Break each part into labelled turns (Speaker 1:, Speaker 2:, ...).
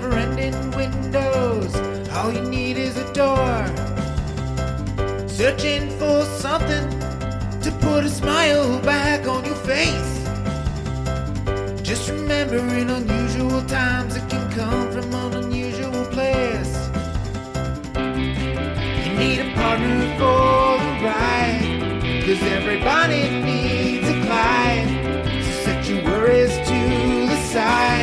Speaker 1: Never ending windows, all you need is a door. Searching for something to put a smile back on your face. Just remember, in unusual times, it can come from an unusual place. You need a partner for the ride. Cause everybody needs a Clyde. So set your worries to the side.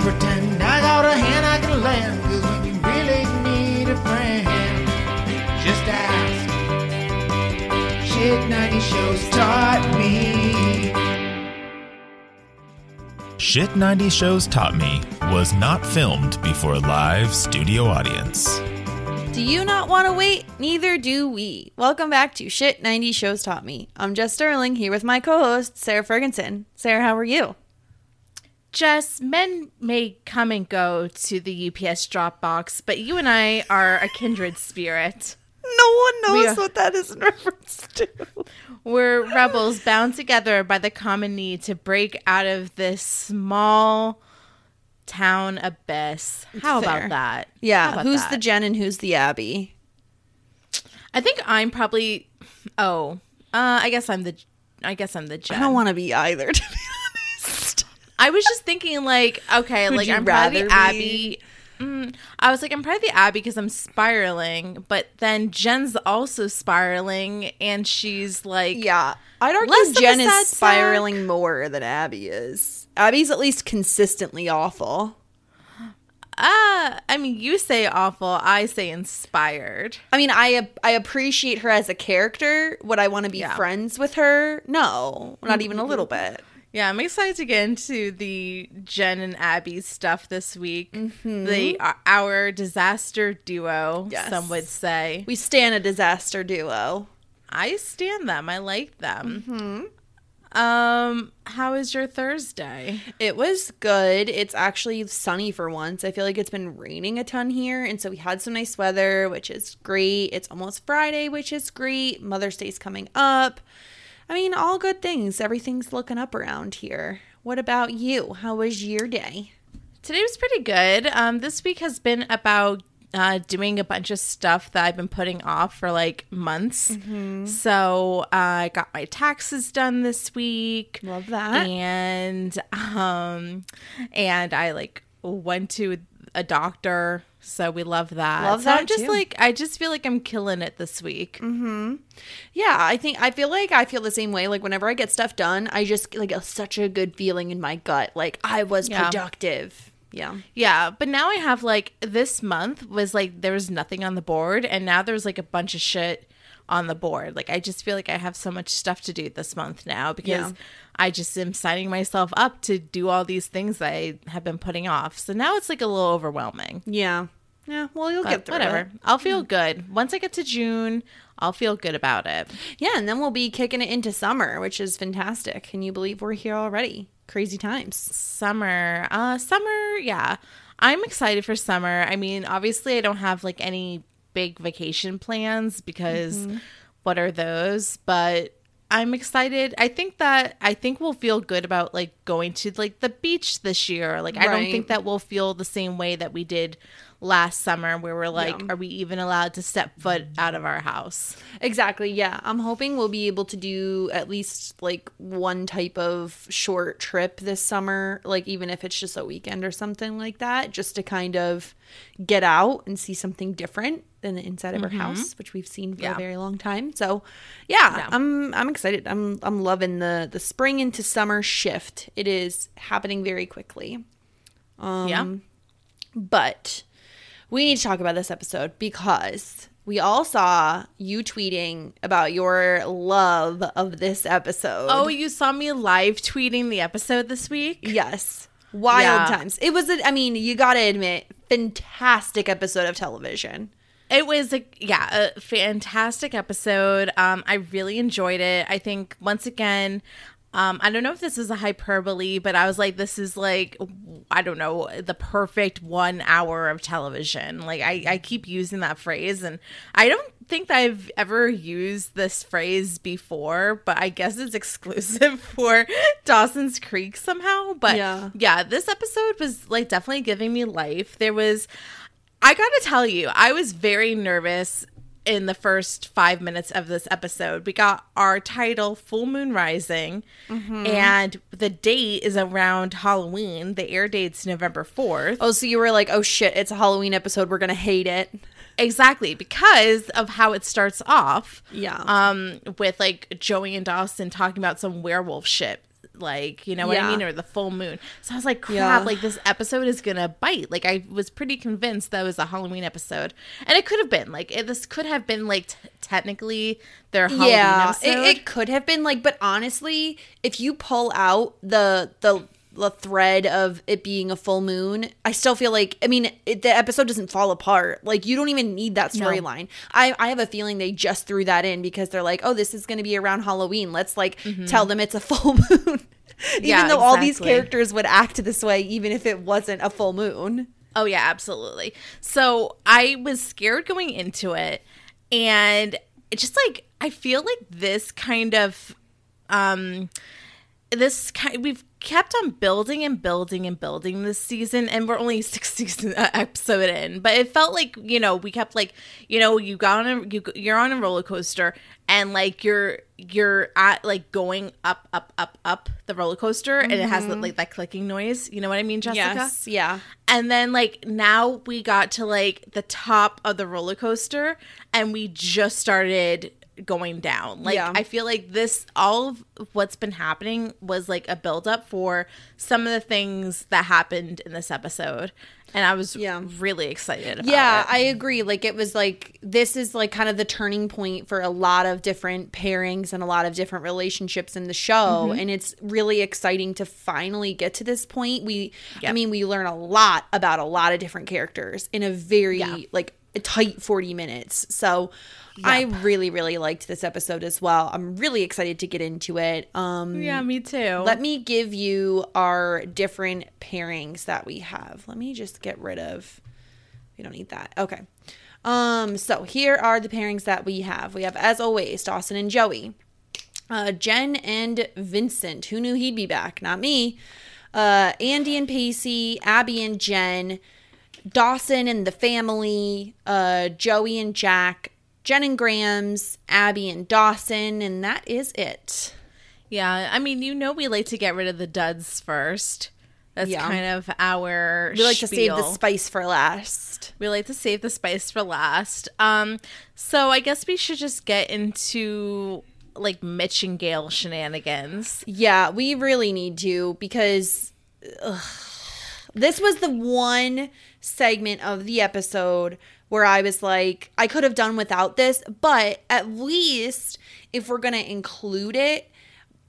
Speaker 1: Pretend I got a hand I can lend, cause when you really need a friend, just ask. Shit 90 shows taught me.
Speaker 2: Shit 90 Shows Taught Me was not filmed before a live studio audience.
Speaker 3: Do you not want to wait? Neither do we. Welcome back to Shit 90 Shows Taught Me. I'm Jess Sterling here with my co host, Sarah Ferguson. Sarah, how are you?
Speaker 4: Jess, men may come and go to the UPS drop box, but you and I are a kindred spirit.
Speaker 3: No one knows
Speaker 4: are-
Speaker 3: what that is in reference to.
Speaker 4: We're rebels bound together by the common need to break out of this small town abyss. How
Speaker 3: Fair.
Speaker 4: about that?
Speaker 3: Yeah,
Speaker 4: about
Speaker 3: who's
Speaker 4: that?
Speaker 3: the Jen and who's the Abby?
Speaker 4: I think I'm probably. Oh, uh, I guess I'm the. I guess I'm the. Jen.
Speaker 3: I don't want to be either, to.
Speaker 4: I was just thinking, like, okay,
Speaker 3: Would
Speaker 4: like I'm probably the Abby. Mm, I was like, I'm probably the Abby because I'm spiraling, but then Jen's also spiraling, and she's like,
Speaker 3: Yeah, I'd argue Jen is spiraling more than Abby is. Abby's at least consistently awful.
Speaker 4: ah. I mean, you say awful, I say inspired.
Speaker 3: I mean, I I appreciate her as a character. Would I want to be
Speaker 4: Yeah.
Speaker 3: friends with her? No, not even a little bit.
Speaker 4: Yeah, I'm excited to get into the Jen and Abby stuff this week. The uh, our disaster duo,
Speaker 3: Yes.
Speaker 4: some would say.
Speaker 3: We stand a disaster duo.
Speaker 4: I stand them. I like them. Um, how is your Thursday?
Speaker 3: It was good. It's actually sunny for once. I feel like it's been raining a ton here, and so we had some nice weather, which is great. It's almost Friday, which is great. Mother's Day's coming up. I mean, all good things. Everything's looking up around here. What about you? How was your day?
Speaker 4: Today was pretty good. Um, this week has been about uh, doing a bunch of stuff that I've been putting off for like months. So uh, I got my taxes done this week.
Speaker 3: Love that.
Speaker 4: And um, and I like went to a doctor. So we love that.
Speaker 3: Love
Speaker 4: so I'm
Speaker 3: that,
Speaker 4: just
Speaker 3: too.
Speaker 4: like I just feel like I'm killing it this week. Mm-hmm.
Speaker 3: Yeah, I think I feel like I feel the same way. Like whenever I get stuff done, I just like a, such a good feeling in my gut. Like I was
Speaker 4: Yeah.
Speaker 3: productive. Yeah.
Speaker 4: Yeah, but now I have like this month was like there was nothing on the board, and now there's like a bunch of shit on the board. Like I just feel like I have so much stuff to do this month now because
Speaker 3: Yeah.
Speaker 4: I just am signing myself up to do all these things that I have been putting off. So now it's like a little overwhelming.
Speaker 3: Yeah. Yeah, well, you'll
Speaker 4: But
Speaker 3: get through
Speaker 4: whatever.
Speaker 3: it.
Speaker 4: I'll feel good. Once I get to June, I'll feel good about it.
Speaker 3: Yeah, and then we'll be kicking it into summer, which is fantastic. Can you believe we're here already? Crazy times.
Speaker 4: Summer. Uh summer, yeah. I'm excited for summer. I mean, obviously I don't have like any big vacation plans because what are those? But I'm excited. I think that I think we'll feel good about like going to like the beach this year. Like I don't think that we'll feel the same way that we did last summer where we're like
Speaker 3: Yeah.
Speaker 4: are we even allowed to step foot out of our house?
Speaker 3: Exactly. Yeah. I'm hoping we'll be able to do at least like one type of short trip this summer, like even if it's just a weekend or something like that, just to kind of get out and see something different than the inside of our house, which we've seen for
Speaker 4: Yeah.
Speaker 3: a very long time. So, yeah,
Speaker 4: Yeah.
Speaker 3: I'm I'm excited. I'm I'm loving the the spring into summer shift. It is happening very quickly. Um,
Speaker 4: yeah.
Speaker 3: But we need to talk about this episode because we all saw you tweeting about your love of this episode.
Speaker 4: Oh, you saw me live tweeting the episode this week?
Speaker 3: yes. Wild
Speaker 4: Yeah.
Speaker 3: times. It was, a, I mean, you got to admit, fantastic episode of television.
Speaker 4: It was a yeah, a fantastic episode. Um, I really enjoyed it. I think once again, um, I don't know if this is a hyperbole, but I was like, this is like, I don't know, the perfect one hour of television. Like I, I keep using that phrase, and I don't think that I've ever used this phrase before, but I guess it's exclusive for Dawson's Creek somehow. But
Speaker 3: Yeah.
Speaker 4: yeah, this episode was like definitely giving me life. There was I gotta tell you, I was very nervous in the first five minutes of this episode. We got our title, Full Moon Rising, and the date is around Halloween. The air date's November 4th.
Speaker 3: Oh, so you were like, oh shit, it's a Halloween episode. We're going to hate it.
Speaker 4: Exactly, because of how it starts off.
Speaker 3: Yeah.
Speaker 4: Um, with like Joey and Dawson talking about some werewolf shit. Like, you know what
Speaker 3: Yeah.
Speaker 4: I mean? Or the full moon. So I was like, crap,
Speaker 3: Yeah.
Speaker 4: like this episode is gonna bite. Like I was pretty convinced that was a Halloween episode. And it could have been. Like it, this could have been like t- technically their Halloween
Speaker 3: yeah,
Speaker 4: episode.
Speaker 3: it, it could have been like, but honestly, if you pull out the the the thread of it being a full moon, I still feel like I mean it, the episode doesn't fall apart. Like you don't even need that storyline. I I have a feeling they just threw that in because they're like, oh, this is going to be around Halloween. Let's like tell them it's a full moon. even
Speaker 4: Mm-hmm. Yeah,
Speaker 3: though all these characters would act this way, even if it wasn't a full moon.
Speaker 4: Oh yeah, absolutely. So I was scared going into it, and it just like I feel like this kind of um this kind we've kept on building and building and building this season and we're only six season uh, episode in but it felt like you know we kept like you know you got on a you, you're on a roller coaster and like you're you're at like going up up up up the roller coaster and it has like that clicking noise. You know what i mean jessica?
Speaker 3: Yes, yeah.
Speaker 4: and then like now we got to like the top of the roller coaster and we just started going down. Like
Speaker 3: Yeah.
Speaker 4: I feel like this all of what's been happening was like a buildup for some of the things that happened in this episode. And I was
Speaker 3: Yeah.
Speaker 4: really excited about
Speaker 3: Yeah,
Speaker 4: it.
Speaker 3: I agree. Like it was like this is like kind of the turning point for a lot of different pairings and a lot of different relationships in the show
Speaker 4: Mm-hmm.
Speaker 3: and it's really exciting to finally get to this point. We I mean, we learn a lot about a lot of different characters in a very
Speaker 4: Yeah.
Speaker 3: like a tight 40 minutes. So I really really liked this episode as well. I'm really excited to get into it. Um
Speaker 4: yeah, me too.
Speaker 3: let me give you our different pairings that we have. Let me just get rid of. We don't need that. Okay. Um. So here are the pairings that we have. We have, as always, Dawson and Joey, uh, Jen and Vincent. Who knew he'd be back? Not me. Uh, Andie and Pacey, Abby and Jen, Dawson and the family, uh, Joey and Jack, Jen and Grams, Abby and Dawson, and that is it.
Speaker 4: yeah, I mean, you know we like to get rid of the duds first. That's
Speaker 3: Yeah.
Speaker 4: kind of our
Speaker 3: We like to save the spice for last.
Speaker 4: We like to save the spice for last. Um, so I guess we should just get into like Mitch and Gail shenanigans.
Speaker 3: Yeah, we really need to because ugh, this was the one segment of the episode where I was like, I could have done without this, but at least if we're going to include it,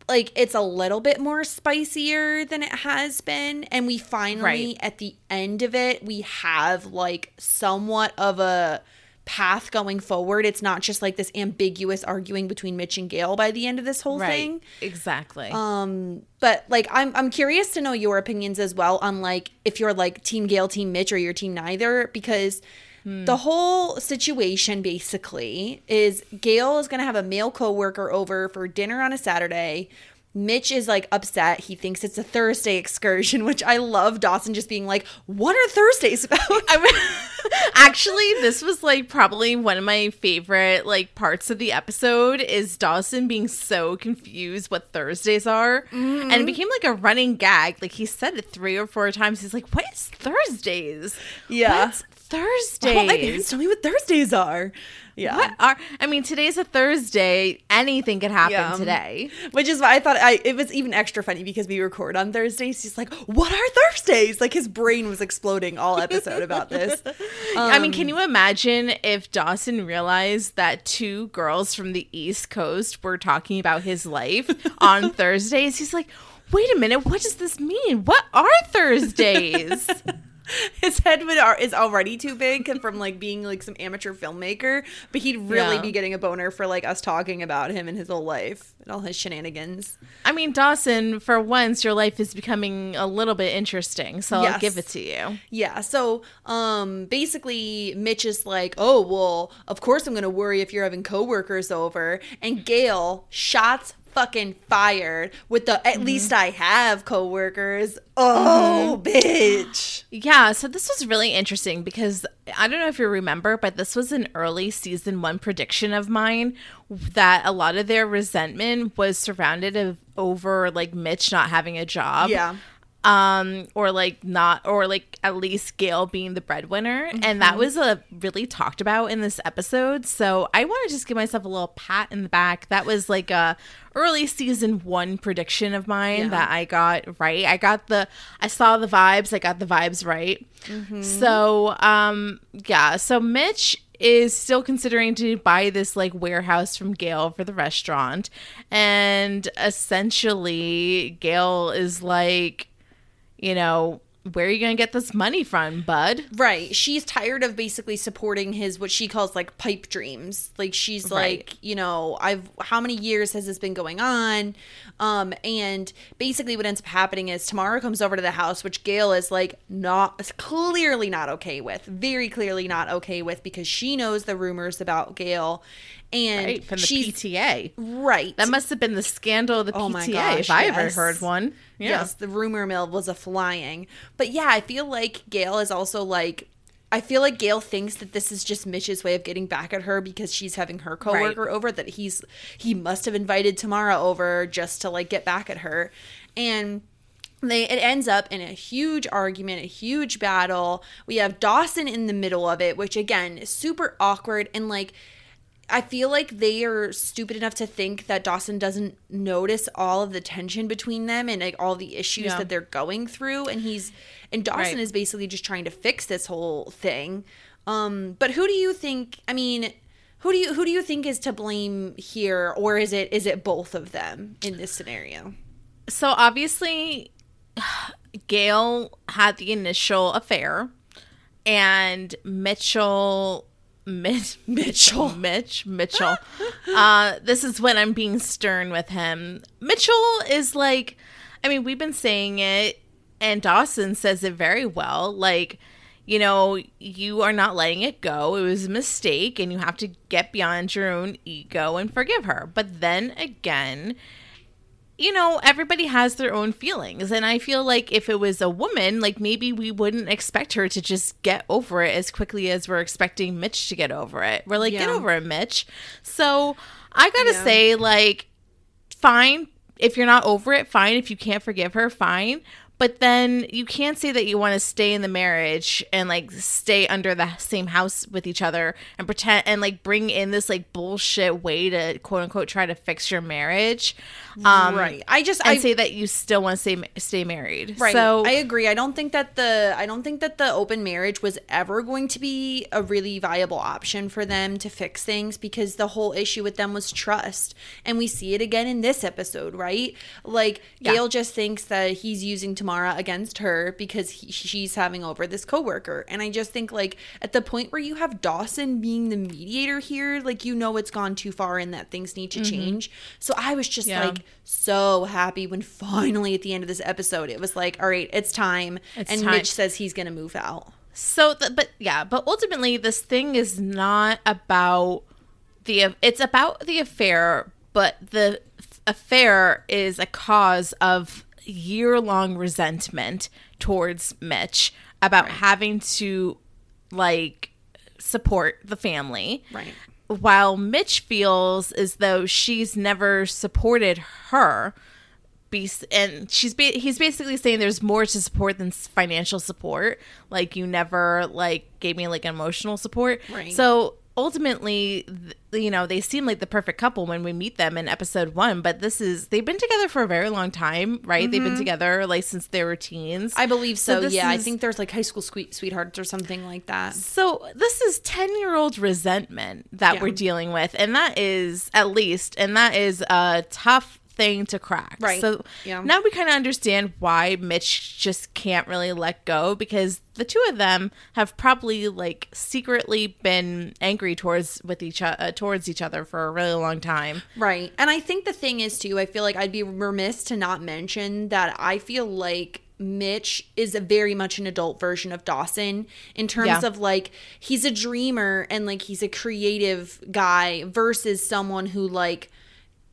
Speaker 3: like it's a little bit more spicier than it has been and we finally
Speaker 4: Right.
Speaker 3: at the end of it we have like somewhat of a path going forward it's not just like this ambiguous arguing between mitch and gail by the end of this whole thing
Speaker 4: Exactly.
Speaker 3: um but like i'm i'm curious to know your opinions as well on like if you're like team gail team mitch or your team neither because the whole situation basically is gail is going to have a male coworker over for dinner on a saturday mitch is like upset he thinks it's a thursday excursion which i love dawson just being like what are thursdays about
Speaker 4: I mean, actually, this was like probably one of my favorite like parts of the episode is Dawson being so confused what Thursdays are, and it mm-hmm. became like a running gag. Like he said it three or four times. He's like, "What is Thursdays?
Speaker 3: Yeah.
Speaker 4: What's Thursdays?
Speaker 3: my parents tell me what thursdays are yeah
Speaker 4: What are? I mean, today's a Thursday. Anything could happen
Speaker 3: Yeah.
Speaker 4: today.
Speaker 3: Which is why I thought I it was even extra funny because we record on Thursdays. He's like, "What are Thursdays?" Like his brain was exploding all episode about this.
Speaker 4: I mean,
Speaker 3: Um,
Speaker 4: can you imagine if Dawson realized that two girls from the East Coast were talking about his life on Thursdays? He's like, wait a minute, what does this mean? What are Thursdays?
Speaker 3: his head would are, is already too big from like being like some amateur filmmaker, but he'd really
Speaker 4: Yeah.
Speaker 3: be getting a boner for like us talking about him and his whole life and all his shenanigans.
Speaker 4: I mean, Dawson, for once, your life is becoming a little bit interesting, so I'll give it to you.
Speaker 3: Yeah, so um basically Mitch is like, "Oh, well, of course I'm going to worry if you're having coworkers over." And Gail shots fucking fired with the at mm-hmm. least I have coworkers. Mm-hmm. Oh, bitch.
Speaker 4: Yeah, so this was really interesting because I don't know if you remember, but this was an early season one prediction of mine that a lot of their resentment was surrounded of over like Mitch not having a job.
Speaker 3: Yeah.
Speaker 4: Um, or like not, or like at least Gail being the breadwinner. And
Speaker 3: Mm-hmm.
Speaker 4: that was a really talked about in this episode. So I want to just give myself a little pat in the back. That was like a early season one prediction of mine
Speaker 3: Yeah.
Speaker 4: that I got right. I got the, I saw the vibes. I got the vibes right.
Speaker 3: Mm-hmm.
Speaker 4: So, um, yeah. So Mitch is still considering to buy this like warehouse from Gail for the restaurant. And essentially, Gail is like, you know, where are you going to get this money from, bud?
Speaker 3: Right. She's tired of basically supporting his what she calls like pipe dreams. Like she's
Speaker 4: Right.
Speaker 3: like, you know, I've how many years has this been going on? Um and basically what ends up happening is Tamara comes over to the house which Gail is like not clearly not okay with. Very clearly not okay with because she knows the rumors about Gail and
Speaker 4: Right, from the PTA.
Speaker 3: right.
Speaker 4: That must have been the scandal of the
Speaker 3: Oh
Speaker 4: PTA
Speaker 3: my gosh,
Speaker 4: if I ever
Speaker 3: yes.
Speaker 4: heard one. Yeah.
Speaker 3: Yes, the rumor mill was a flying. But yeah, I feel like Gail is also like I feel like Gail thinks that this is just Mitch's way of getting back at her because she's having her coworker over that he's he must have invited Tamara over just to like get back at her. And they it ends up in a huge argument, a huge battle. We have Dawson in the middle of it, which again is super awkward and like I feel like they are stupid enough to think that Dawson doesn't notice all of the tension between them and like all the issues
Speaker 4: Yeah.
Speaker 3: that they're going through and he's and Dawson
Speaker 4: Right.
Speaker 3: is basically just trying to fix this whole thing. Um but who do you think I mean who do you who do you think is to blame here or is it is it both of them in this scenario?
Speaker 4: So obviously, Gail had the initial affair, and Mitchell. Mitch, Mitchell, Mitch, Mitchell. uh, this is when I'm being stern with him. Mitchell is like, I mean, we've been saying it, and Dawson says it very well. Like, you know, you are not letting it go. It was a mistake, and you have to get beyond your own ego and forgive her. But then again, you know, everybody has their own feelings. And I feel like if it was a woman, like maybe we wouldn't expect her to just get over it as quickly as we're expecting Mitch to get over it. We're like, get over it, Mitch. So I gotta
Speaker 3: Yeah.
Speaker 4: say, like, fine. If you're not over it, fine. If you can't forgive her, fine. But then you can't say that you want to stay in the marriage and like stay under the same house with each other and pretend and like bring in this like bullshit way to quote unquote try to fix your marriage. Um,
Speaker 3: right. I just I
Speaker 4: say that you still want to stay stay married.
Speaker 3: Right.
Speaker 4: So
Speaker 3: I agree. I don't think that the I don't think that the open marriage was ever going to be a really viable option for them to fix things because the whole issue with them was trust. And we see it again in this episode, right? Like
Speaker 4: Yeah.
Speaker 3: Gail just thinks that he's using Tamara against her because he, she's having over this coworker. And I just think like at the point where you have Dawson being the mediator here, like you know it's gone too far and that things need to change. So I was just
Speaker 4: Mm-hmm. Yeah.
Speaker 3: like so happy when finally at the end of this episode it was like all right it's time
Speaker 4: It's
Speaker 3: and
Speaker 4: time.
Speaker 3: mitch says he's gonna move out
Speaker 4: So, the, but yeah, but ultimately, this thing is not about the. It's about the affair, but the affair is a cause of year long resentment towards Mitch about having to like support the family.
Speaker 3: Right.
Speaker 4: While Mitch feels as though she's never supported her be and she's ba- he's basically saying there's more to support than s- financial support like you never like gave me like emotional support
Speaker 3: Right.
Speaker 4: so ultimately you know they seem like the perfect couple when we meet them in episode one but this is they've been together for a very long time right? They've been mm-hmm. together like since they were teens.
Speaker 3: I believe so,
Speaker 4: this
Speaker 3: yeah. I think there's like high school sweet sweethearts or something like that.
Speaker 4: So this is 10 year old resentment that
Speaker 3: Yeah.
Speaker 4: we're dealing with and that is at least and that is a tough thing to crack
Speaker 3: Right.
Speaker 4: so
Speaker 3: Yeah.
Speaker 4: now we kind of understand why mitch just can't really let go because the two of them have probably like secretly been angry towards with each uh, towards each other for a really long time
Speaker 3: right and i think the thing is too i feel like i'd be remiss to not mention that i feel like Mitch is a very much an adult version of Dawson in terms
Speaker 4: Yeah.
Speaker 3: of like he's a dreamer and like he's a creative guy versus someone who like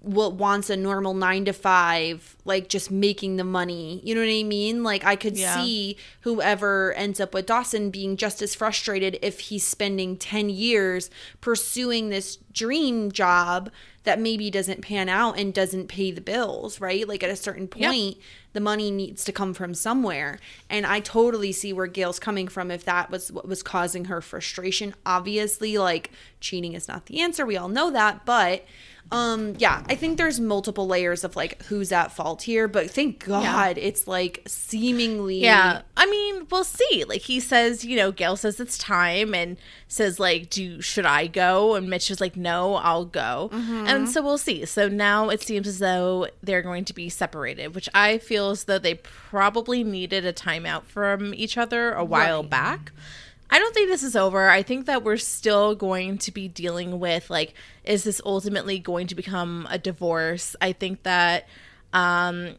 Speaker 3: what wants a normal nine to five, like just making the money. You know what I mean? Like I could
Speaker 4: Yeah.
Speaker 3: see whoever ends up with Dawson being just as frustrated if he's spending 10 years pursuing this dream job that maybe doesn't pan out and doesn't pay the bills, right? Like at a certain
Speaker 4: Yep.
Speaker 3: point, the money needs to come from somewhere. And I totally see where Gail's coming from if that was what was causing her frustration. Obviously, like cheating is not the answer. We all know that, but um yeah, I think there's multiple layers of like who's at fault here, but thank God it's like seemingly
Speaker 4: Yeah. I mean, we'll see. Like he says, you know, Gail says it's time and says like, "Do should I go?" And Mitch is like, "No, I'll go." And so we'll see. So now it seems as though they're going to be separated, which I feel as though they probably needed a timeout from each other a while back. I don't think this is over. I think that we're still going to be dealing with like is this ultimately going to become a divorce? I think that um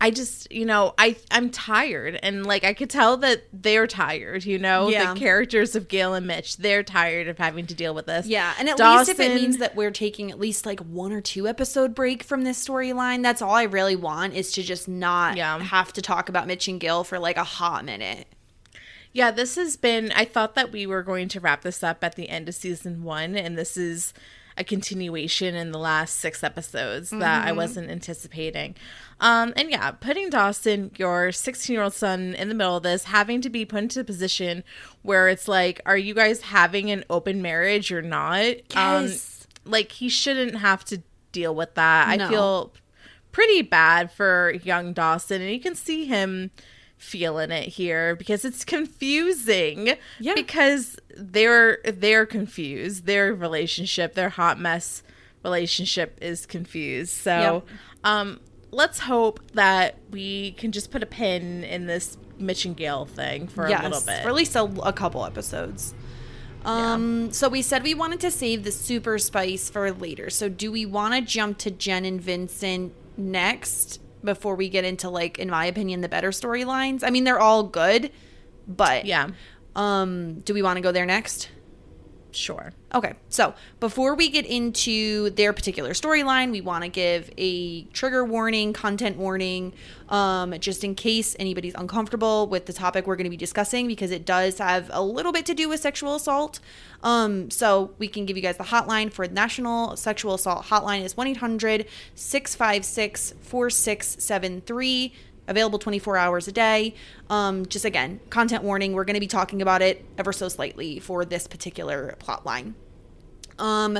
Speaker 4: I just, you know, I I'm tired and like I could tell that they're tired, you know,
Speaker 3: Yeah.
Speaker 4: the characters of Gail and Mitch, they're tired of having to deal with this.
Speaker 3: Yeah, and at least if it means that we're taking at least like one or two episode break from this storyline, that's all I really want is to just not
Speaker 4: Yeah.
Speaker 3: have to talk about Mitch and Gil for like a hot minute.
Speaker 4: Yeah, this has been. I thought that we were going to wrap this up at the end of season one, and this is a continuation in the last six episodes that I wasn't anticipating. Um, and yeah, putting Dawson, your 16 year old son, in the middle of this, having to be put into a position where it's like, are you guys having an open marriage or not?
Speaker 3: Yes.
Speaker 4: Um, like, he shouldn't have to deal with that. I feel pretty bad for young Dawson, and you can see him feeling it here because it's confusing.
Speaker 3: Yeah.
Speaker 4: Because they're they're confused. Their relationship, their hot mess relationship is confused. So
Speaker 3: Yep.
Speaker 4: um let's hope that we can just put a pin in this Mitch and Gail thing for a little bit.
Speaker 3: for at least a, a couple episodes. Um, so we said we wanted to save the super spice for later. So do we want to jump to Jen and Vincent next before we get into like, in my opinion, the better storylines? I mean, they're all good, but
Speaker 4: yeah.
Speaker 3: Um, do we want to go there next?
Speaker 4: Sure.
Speaker 3: Okay, so before we get into their particular storyline, we want to give a trigger warning, content warning, um, just in case anybody's uncomfortable with the topic we're going to be discussing, because it does have a little bit to do with sexual assault. Um, so we can give you guys the hotline for National Sexual Assault Hotline is 1 800 656 4673. Available 24 hours a day. Um, just again, content warning. We're going to be talking about it ever so slightly for this particular plot line. Um,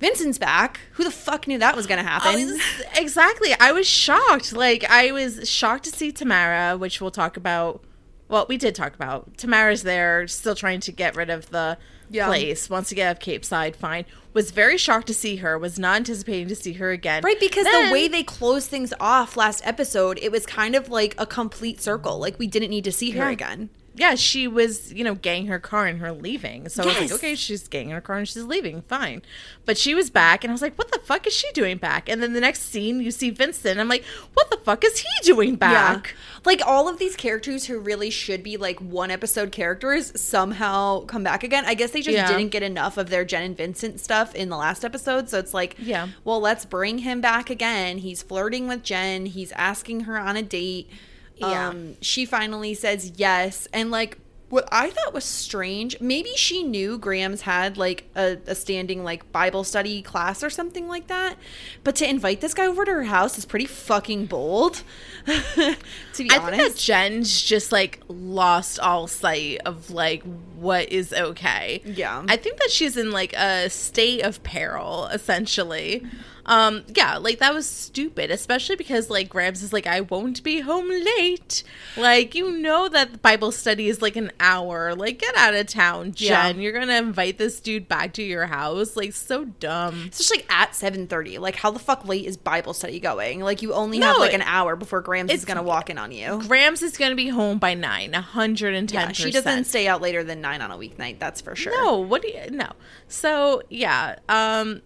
Speaker 3: Vincent's back. Who the fuck knew that was going to happen?
Speaker 4: I was- exactly. I was shocked. Like I was shocked to see Tamara, which we'll talk about. Well, we did talk about. Tamara's there, still trying to get rid of the
Speaker 3: Yeah.
Speaker 4: place. Get out of Capeside. Fine. Was very shocked to see her. Was not anticipating to see her again.
Speaker 3: Right, because
Speaker 4: Then-
Speaker 3: the way they closed things off last episode, it was kind of like a complete circle. Like we didn't need to see her
Speaker 4: Yeah.
Speaker 3: again.
Speaker 4: Yeah, she was, you know, getting her car and her leaving. So I was like, okay, she's getting her car and she's leaving. Fine. But she was back and I was like, what the fuck is she doing back? And then the next scene, you see Vincent. I'm like, what the fuck is he doing back?
Speaker 3: Like all of these characters who really should be like one episode characters somehow come back again. I guess they just
Speaker 4: Yeah.
Speaker 3: didn't get enough of their Jen and Vincent stuff in the last episode. So it's like,
Speaker 4: Yeah.
Speaker 3: well, let's bring him back again. He's flirting with Jen, he's asking her on a date.
Speaker 4: Yeah.
Speaker 3: Um, she finally says yes. And like, what I thought was strange, maybe she knew Grams had like a, a standing like Bible study class or something like that. But to invite this guy over to her house is pretty fucking bold. to be
Speaker 4: I
Speaker 3: honest.
Speaker 4: think that Jen's just like lost all sight of like what is okay.
Speaker 3: Yeah.
Speaker 4: I think that she's in like a state of peril, essentially. Um, yeah, like that was stupid, especially because like Grams is like, I won't be home late. Like, you know that Bible study is like an hour. Like, get out of town,
Speaker 3: Yeah.
Speaker 4: Jen. You're gonna invite this dude back to your house. Like, so dumb.
Speaker 3: It's just like at 7.30 like how the fuck late is bible study going like you only
Speaker 4: No,
Speaker 3: have like an hour before grams is gonna walk in on you
Speaker 4: Grams is gonna be home by nine, a hundred and ten.
Speaker 3: yeah she doesn't stay out later than 9 on a weeknight that's for sure
Speaker 4: No, what do you no. So yeah, um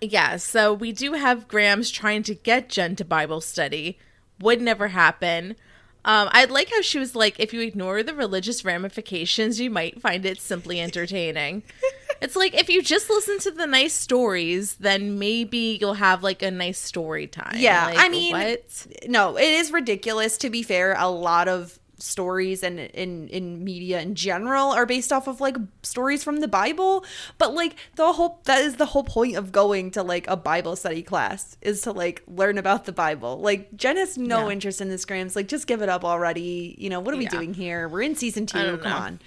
Speaker 4: yeah, so we do have Grams trying to get Jen to Bible study. Would never happen. Um, I like how she was like, if you ignore the religious ramifications, you might find it simply entertaining. it's like if you just listen to the nice stories, then maybe you'll have like a nice story time.
Speaker 3: Yeah,
Speaker 4: Like,
Speaker 3: I mean,
Speaker 4: what?
Speaker 3: no, it is ridiculous. To be fair, a lot of stories and in in media in general are based off of like stories from the Bible. But like the whole that is the whole point of going to like a Bible study class is to like learn about the Bible. Like Jen has no
Speaker 4: Yeah.
Speaker 3: interest in this Grams. Like just give it up already. You know what are we
Speaker 4: Yeah.
Speaker 3: doing here? We're in season two. Come
Speaker 4: know.
Speaker 3: on.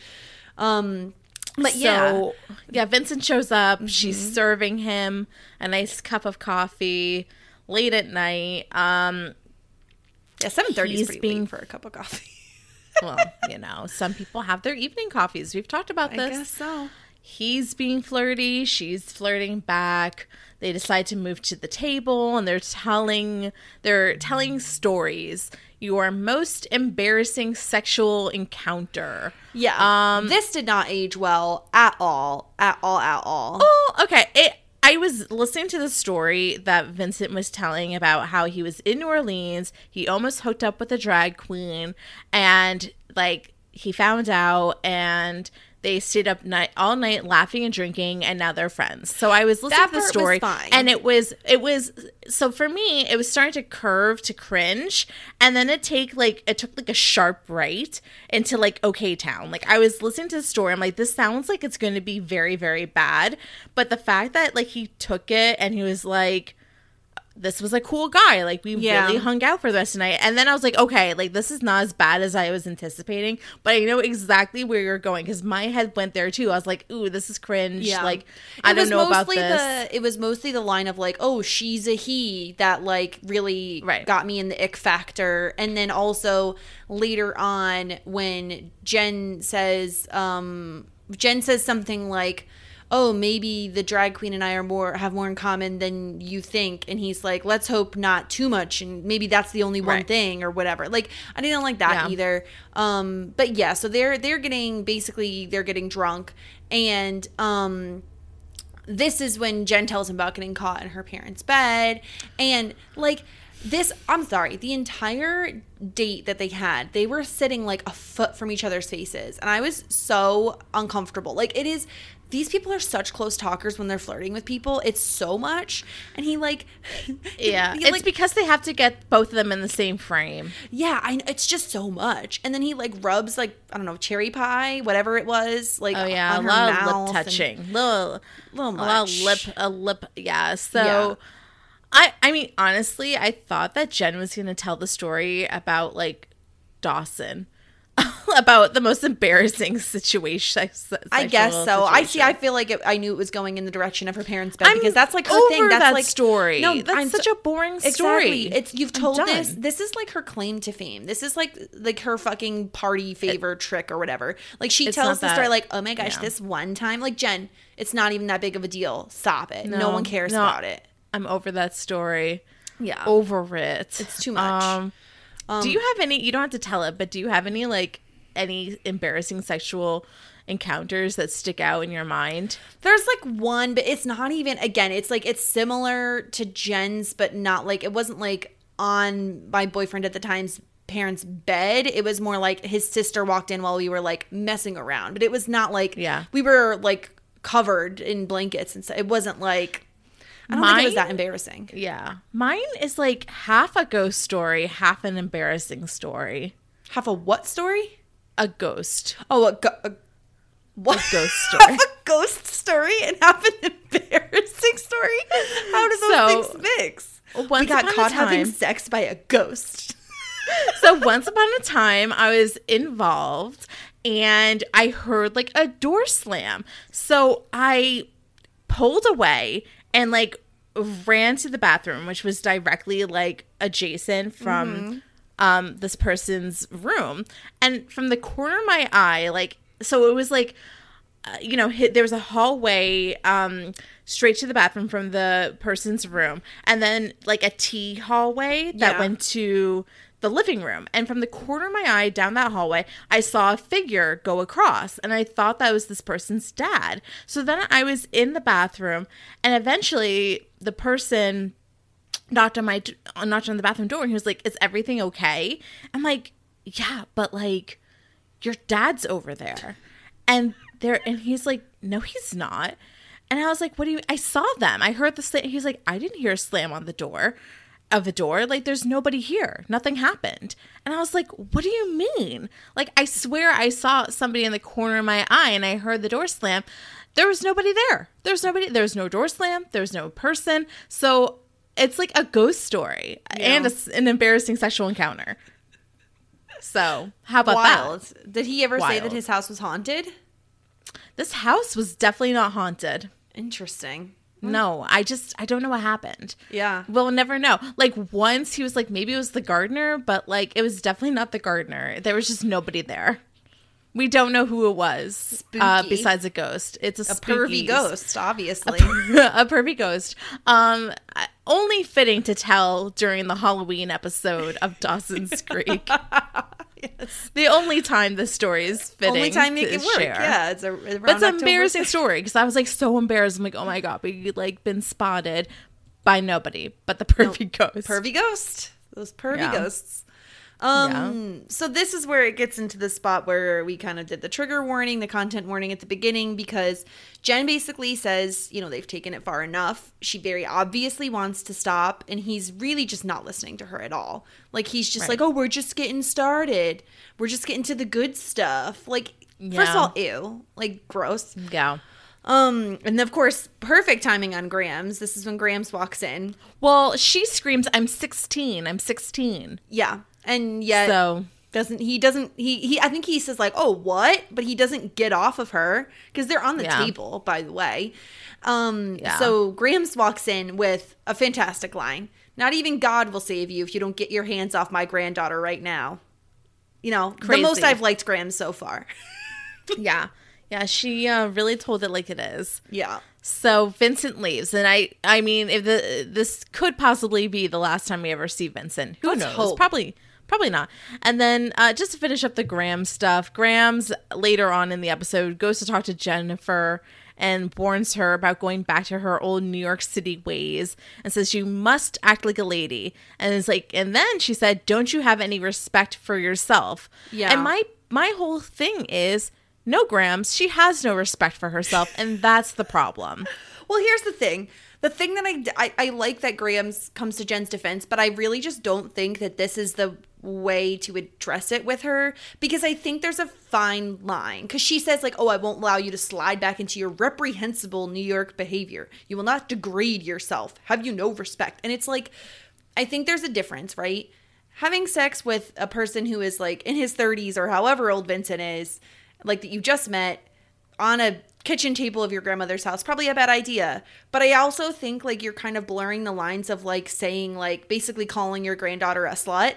Speaker 3: Um, but yeah. Mm-hmm.
Speaker 4: So, yeah, Vincent shows up. She's serving him a nice cup of coffee late at night. Um,
Speaker 3: Yeah, seven thirty is pretty
Speaker 4: being-
Speaker 3: late for a cup of coffee.
Speaker 4: Well, you know, some people have their evening coffees. We've talked about
Speaker 3: I
Speaker 4: this.
Speaker 3: I guess so.
Speaker 4: He's being flirty. She's flirting back. They decide to move to the table, and they're telling they're telling stories. Your most embarrassing sexual encounter.
Speaker 3: Yeah.
Speaker 4: Um,
Speaker 3: this did not age well at all. At all. At all.
Speaker 4: Oh, okay. It, I was listening to the story that Vincent was telling about how he was in New Orleans. He almost hooked up with a drag queen, and like he found out, and they stayed up night all night laughing and drinking, and now they're friends. So I was listening
Speaker 3: That
Speaker 4: to the story, and it was it was so for me it was starting to curve to cringe, and then it take like it took like a sharp right into like okay town. Like I was listening to the story, I'm like this sounds like it's going to be very very bad, but the fact that like he took it and he was like this was a cool guy. Like we
Speaker 3: Yeah.
Speaker 4: really hung out for the rest of the night. And then I was like, okay, like this is not as bad as I was anticipating, but I know exactly where you're going because my head went there too. I was like, ooh, this is cringe. Like I
Speaker 3: It
Speaker 4: don't know about this.
Speaker 3: The, it was mostly the line of like, oh, she's a he that like really
Speaker 4: Right.
Speaker 3: got me in the ick factor. And then also later on when Jen says, um, Jen says something like, oh, maybe the drag queen and I are more have more in common than you think. And he's like, let's hope not too much. And maybe that's the only one
Speaker 4: Right.
Speaker 3: thing or whatever. Like I didn't like that
Speaker 4: Yeah.
Speaker 3: either. Um, but yeah, so they're they're getting basically they're getting drunk and um this is when Jen tells him about getting caught in her parents' bed. And like this, I'm sorry, the entire date that they had, they were sitting like a foot from each other's faces. And I was so uncomfortable. Like it is these people are such close talkers when they're flirting with people. It's so much. And he like
Speaker 4: yeah,
Speaker 3: he,
Speaker 4: it's
Speaker 3: like,
Speaker 4: because they have to get both of them in the same frame.
Speaker 3: yeah, I it's just so much. And then he like rubs like I don't know, cherry pie, whatever it was, like
Speaker 4: Oh yeah, a lot of lip touching, little,
Speaker 3: little
Speaker 4: a lot of lip, a lip. Yeah, so.
Speaker 3: Yeah.
Speaker 4: I I mean honestly, I thought that Jen was going to tell the story about like Dawson. About the most embarrassing situation.
Speaker 3: I guess so.
Speaker 4: sexual
Speaker 3: I see. I feel like it, I knew it was going in the direction of her parents' bed
Speaker 4: I'm
Speaker 3: because that's like her
Speaker 4: over
Speaker 3: thing. That's
Speaker 4: that
Speaker 3: like
Speaker 4: story.
Speaker 3: No,
Speaker 4: That's
Speaker 3: I'm
Speaker 4: such
Speaker 3: so-
Speaker 4: a boring
Speaker 3: Exactly.
Speaker 4: story.
Speaker 3: It's you've told this. This is like her claim to fame. This is like like her fucking party favor trick or whatever. Like she tells the story like, oh my gosh,
Speaker 4: yeah.
Speaker 3: this one time, like Jen, it's not even that big of a deal. Stop it. No, one cares
Speaker 4: no.
Speaker 3: about it.
Speaker 4: I'm over that story.
Speaker 3: Yeah.
Speaker 4: Over it.
Speaker 3: It's too much.
Speaker 4: Um, do you have any? You don't have to tell it, but do you have any like any embarrassing sexual encounters that stick out in your mind?
Speaker 3: There's like one, but it's not even again, it's like it's similar to Jen's, but not like it wasn't like on my boyfriend at the time's parents' bed. It was more like his sister walked in while we were like messing around. But it was not like
Speaker 4: Yeah.
Speaker 3: we were like covered in blankets and stuff. It wasn't like I don't think it was that embarrassing.
Speaker 4: Yeah, mine is like half a ghost story, half an embarrassing story.
Speaker 3: Half a what story?
Speaker 4: A ghost.
Speaker 3: Oh, a, go- a what?
Speaker 4: ghost
Speaker 3: half
Speaker 4: story.
Speaker 3: a ghost story and half an embarrassing story. How do those
Speaker 4: So,
Speaker 3: things mix?
Speaker 4: once
Speaker 3: we got
Speaker 4: upon a
Speaker 3: caught having sex by a ghost.
Speaker 4: so once upon a time i was involved and i heard like a door slam so i pulled away and like ran to the bathroom which was directly like adjacent from mm-hmm. Um this person's room and from the corner of my eye like so it was like uh, you know, hit, there was a hallway um, straight to the bathroom from the person's room, and then like a T hallway that
Speaker 3: Yeah.
Speaker 4: went to the living room. And from the corner of my eye down that hallway, I saw a figure go across, and I thought that was this person's dad. So then I was in the bathroom, and eventually the person knocked on my uh, knocked on the bathroom door, and he was like, "Is everything okay?" I'm like, "Yeah, but like." your dad's over there. And there and he's like no he's not. And i was like what do you i saw them. I heard the slam he's like i didn't hear a slam on the door of the door. Like there's nobody here. Nothing happened. And i was like what do you mean? Like i swear i saw somebody in the corner of my eye and i heard the door slam. There was nobody there. There's nobody there's no door slam. There's no person. So it's like a ghost story and a an embarrassing sexual encounter so how about
Speaker 3: Wild.
Speaker 4: that
Speaker 3: Did he ever say that his house was haunted?
Speaker 4: This house was definitely not haunted.
Speaker 3: Interesting.
Speaker 4: No, I just I don't know what happened.
Speaker 3: Yeah.
Speaker 4: We'll never know. Like once he was like maybe it was the gardener, but like it was definitely not the gardener. There was just nobody there. We don't know who it was uh, besides a ghost. It's a,
Speaker 3: A
Speaker 4: spooky-
Speaker 3: pervy ghost, obviously.
Speaker 4: a pervy ghost. Um, only fitting to tell during the Halloween episode of Dawson's Creek. The only time this story is fitting.
Speaker 3: Only time you can work.
Speaker 4: share.
Speaker 3: Yeah, it's a
Speaker 4: But it's an embarrassing story because I was like so embarrassed. I'm like, oh my god, we like been spotted by nobody but the pervy ghost.
Speaker 3: pervy ghost. Those pervy
Speaker 4: Yeah.
Speaker 3: ghosts. Um so this is where it gets into the spot where we kind of did the trigger warning, the content warning at the beginning because Jen basically says, you know, they've taken it far enough. She very obviously wants to stop and he's really just not listening to her at all. Like he's just
Speaker 4: Right.
Speaker 3: like, "Oh, we're just getting started. We're just getting to the good stuff." Like first of all, ew. Like gross.
Speaker 4: Yeah.
Speaker 3: Um and of course, perfect timing on Grams. This is when Grams walks in.
Speaker 4: Well, she screams, "I'm 16. I'm 16."
Speaker 3: Yeah. And yet
Speaker 4: So
Speaker 3: doesn't he doesn't he he I think he says like, "Oh, what?" but he doesn't get off of her cuz they're on the
Speaker 4: Yeah.
Speaker 3: table, by the way. Um
Speaker 4: Yeah.
Speaker 3: so Grams walks in with a fantastic line. Not even God will save you if you don't get your hands off my granddaughter right now. You know, the most I've liked Grams so far.
Speaker 4: yeah, yeah, she uh, really told it like it is.
Speaker 3: yeah.
Speaker 4: So Vincent leaves, and I, I mean, if the this could possibly be the last time we ever see Vincent. Who
Speaker 3: Let's
Speaker 4: knows?
Speaker 3: hope.
Speaker 4: Probably, probably not. And then uh, just to finish up the Grams stuff, Grams later on in the episode goes to talk to Jennifer and warns her about going back to her old New York City ways and says you must act like a lady. And it's like, and then she said, "Don't you have any respect for yourself?"
Speaker 3: Yeah.
Speaker 4: And my my whole thing is. No, Grams. She has no respect for herself, and that's the problem.
Speaker 3: Well, here's the thing. The thing that I, I I like that Grams comes to Jen's defense, but I really just don't think that this is the way to address it with her because I think there's a fine line. Because she says, like, oh, I won't allow you to slide back into your reprehensible New York behavior. You will not degrade yourself. Have you no respect? And it's like, I think there's a difference, right? Having sex with a person who is like in his 30s or however old Vincent is, like that you just met on a kitchen table of your grandmother's house probably a bad idea but i also think like you're kind of blurring the lines of like saying like basically calling your granddaughter a slut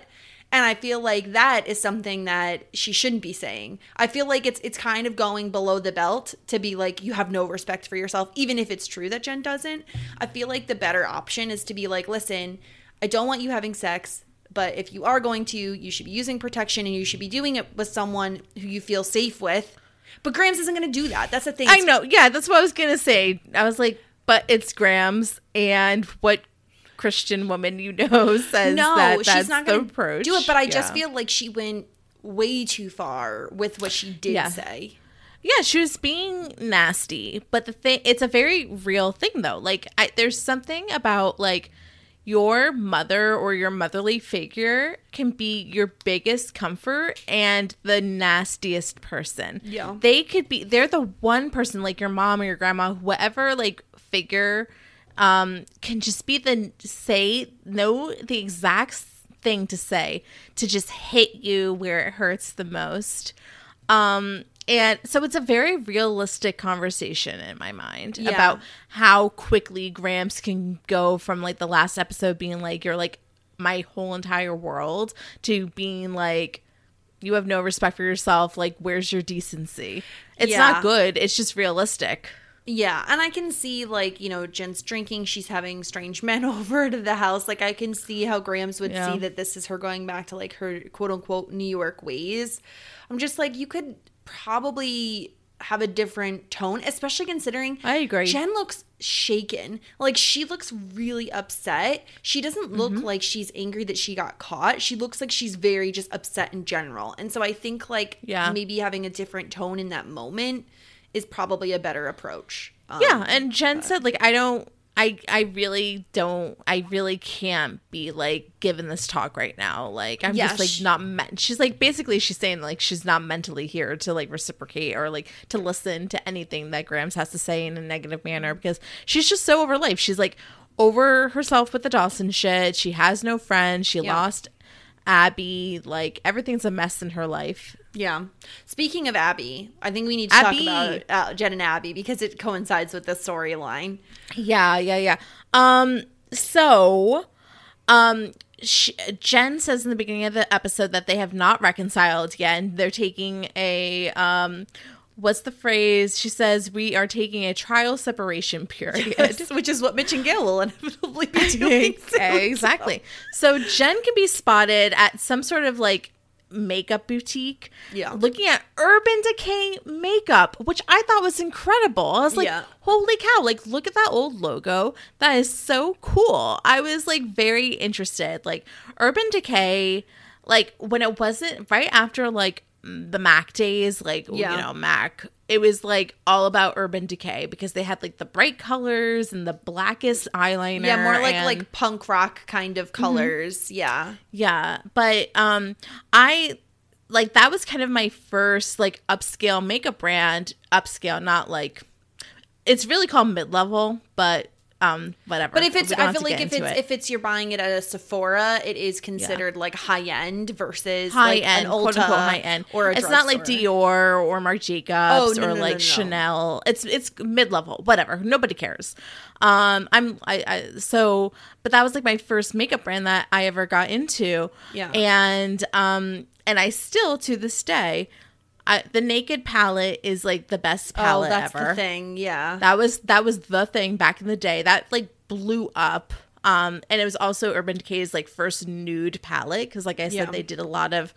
Speaker 3: and i feel like that is something that she shouldn't be saying i feel like it's it's kind of going below the belt to be like you have no respect for yourself even if it's true that jen doesn't i feel like the better option is to be like listen i don't want you having sex but if you are going to you should be using protection and you should be doing it with someone who you feel safe with but Grams isn't going to do that. That's the thing.
Speaker 4: I know. Yeah, that's what I was gonna say. I was like, but it's Grams, and what Christian woman you know says
Speaker 3: No,
Speaker 4: that that's
Speaker 3: she's not going to
Speaker 4: approach.
Speaker 3: do it. But I just feel like she went way too far with what she did
Speaker 4: Yeah.
Speaker 3: say.
Speaker 4: Yeah, she was being nasty, but the thing it's a very real thing though. Like I, there's something about like your mother or your motherly figure can be your biggest comfort and the nastiest person.
Speaker 3: Yeah.
Speaker 4: They could be they're the one person like your mom or your grandma, whatever like figure um can just be the say know the exact thing to say to just hit you where it hurts the most. Um, and so it's a very realistic conversation in my mind
Speaker 3: Yeah.
Speaker 4: about how quickly Grams can go from like the last episode being like, you're like my whole entire world to being like, you have no respect for yourself. Like, where's your decency? It's
Speaker 3: Yeah.
Speaker 4: not good. It's just realistic.
Speaker 3: Yeah, and I can see like you know Jen's drinking. She's having strange men over to the house. Like I can see how Grams would
Speaker 4: Yeah.
Speaker 3: see that this is her going back to like her quote unquote New York ways. I'm just like you could probably have a different tone, especially considering
Speaker 4: I agree.
Speaker 3: Jen looks shaken. Like she looks really upset. She doesn't look
Speaker 4: Mm-hmm.
Speaker 3: like she's angry that she got caught. She looks like she's very just upset in general. And so I think like
Speaker 4: Yeah.
Speaker 3: maybe having a different tone in that moment is probably a better approach. Um,
Speaker 4: yeah and jen said like i don't i i really don't i really can't be like given this talk right now. Like i'm
Speaker 3: Yeah,
Speaker 4: just like
Speaker 3: sh-
Speaker 4: not meant she's like basically she's saying like she's not mentally here to like reciprocate or like to listen to anything that grams has to say in a negative manner because she's just so over life. She's like over herself with the dawson shit. She has no friends. She
Speaker 3: Yeah.
Speaker 4: lost abby like everything's a mess in her life
Speaker 3: Yeah. Speaking of Abby, I think we need to
Speaker 4: Abby.
Speaker 3: talk about uh, Jen and Abby because it coincides with the storyline.
Speaker 4: Yeah, yeah, yeah. Um, so, um, sh Jen says in the beginning of the episode that they have not reconciled yet. And they're taking a um, what's the phrase? She says we are taking a trial separation period.
Speaker 3: Which is what Mitch and Gail will inevitably be doing.
Speaker 4: exactly. So Jen can be spotted at some sort of like makeup boutique.
Speaker 3: Yeah.
Speaker 4: Looking at Urban Decay makeup, which I thought was incredible. I was like,
Speaker 3: Yeah.
Speaker 4: holy cow, like look at that old logo. That is so cool. I was like very interested. Like Urban Decay, like when it wasn't right after like the Mac days, like
Speaker 3: Yeah.
Speaker 4: you know, Mac it was like all about urban decay because they had like the bright colors and the blackest eyeliner
Speaker 3: Yeah, more like
Speaker 4: and-
Speaker 3: like punk rock kind of colors. Yeah.
Speaker 4: yeah, but um I like that was kind of my first like upscale makeup brand, upscale, not like it's really called mid-level, but um whatever.
Speaker 3: But if it's, I feel like if it's
Speaker 4: it.
Speaker 3: if it's you're buying it at a Sephora, it is considered like high end versus
Speaker 4: high
Speaker 3: like
Speaker 4: end,
Speaker 3: an Ulta
Speaker 4: quote unquote high end,
Speaker 3: or a
Speaker 4: it's not like
Speaker 3: drugstore.
Speaker 4: Dior or Marc Jacobs
Speaker 3: Oh, no,
Speaker 4: or
Speaker 3: no,
Speaker 4: like
Speaker 3: no.
Speaker 4: Chanel. It's it's mid level, whatever. Nobody cares. Um, I'm I, I so, but that was like my first makeup brand that I ever got into.
Speaker 3: Yeah.
Speaker 4: and um, and I still to this day, I, the Naked palette is like the best palette Oh,
Speaker 3: that's
Speaker 4: ever.
Speaker 3: the thing. Yeah.
Speaker 4: That was that was the thing back in the day. That like blew up. Um and it was also Urban Decay's like first nude palette cuz like I said
Speaker 3: Yeah.
Speaker 4: they did a lot of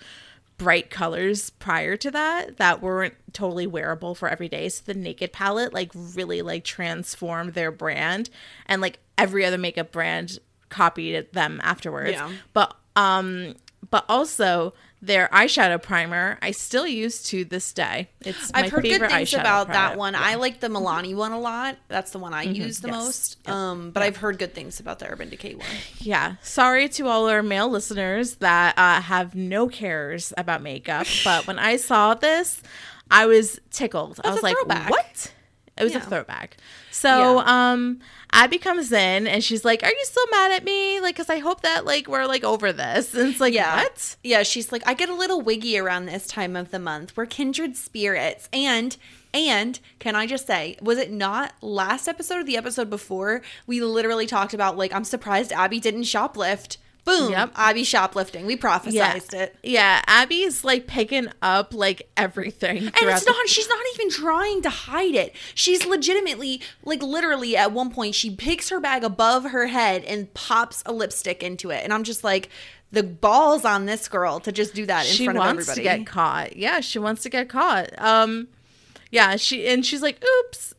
Speaker 4: bright colors prior to that that weren't totally wearable for every day. So the Naked palette like really like transformed their brand and like every other makeup brand copied them afterwards.
Speaker 3: Yeah.
Speaker 4: But um but also their eyeshadow primer. I still use to this day. It's my
Speaker 3: I've heard good things about that
Speaker 4: product.
Speaker 3: one. I like the Milani one a lot. That's the one I use the
Speaker 4: yes.
Speaker 3: most. Um, but I've heard good things about the Urban Decay one.
Speaker 4: Yeah. Sorry to all our male listeners that uh, have no cares about makeup, but when I saw this, I was tickled. I was like,
Speaker 3: throwback.
Speaker 4: "What?" It was a throwback. So,
Speaker 3: Yeah.
Speaker 4: um, Abby comes in and she's like, "Are you still mad at me? Like, cause I hope that like we're like over this." And it's like,
Speaker 3: Yeah.
Speaker 4: "What?"
Speaker 3: Yeah, she's like, I get a little wiggy around this time of the month. We're kindred spirits. And and can I just say, was it not last episode or the episode before? We literally talked about like, I'm surprised Abby didn't shoplift. Boom.
Speaker 4: Yep.
Speaker 3: Abby shoplifting. We prophesized it.
Speaker 4: Yeah, Abby's like picking up like everything,
Speaker 3: And it's
Speaker 4: the-
Speaker 3: not, she's not even trying to hide it. She's legitimately, like, literally at one point, she picks her bag above her head and pops a lipstick into it. And I'm just like, the balls on this girl to just do that in
Speaker 4: she
Speaker 3: front of
Speaker 4: wants
Speaker 3: everybody.
Speaker 4: to get caught. Yeah, she wants to get caught. Um, yeah, she and she's like, "Oops."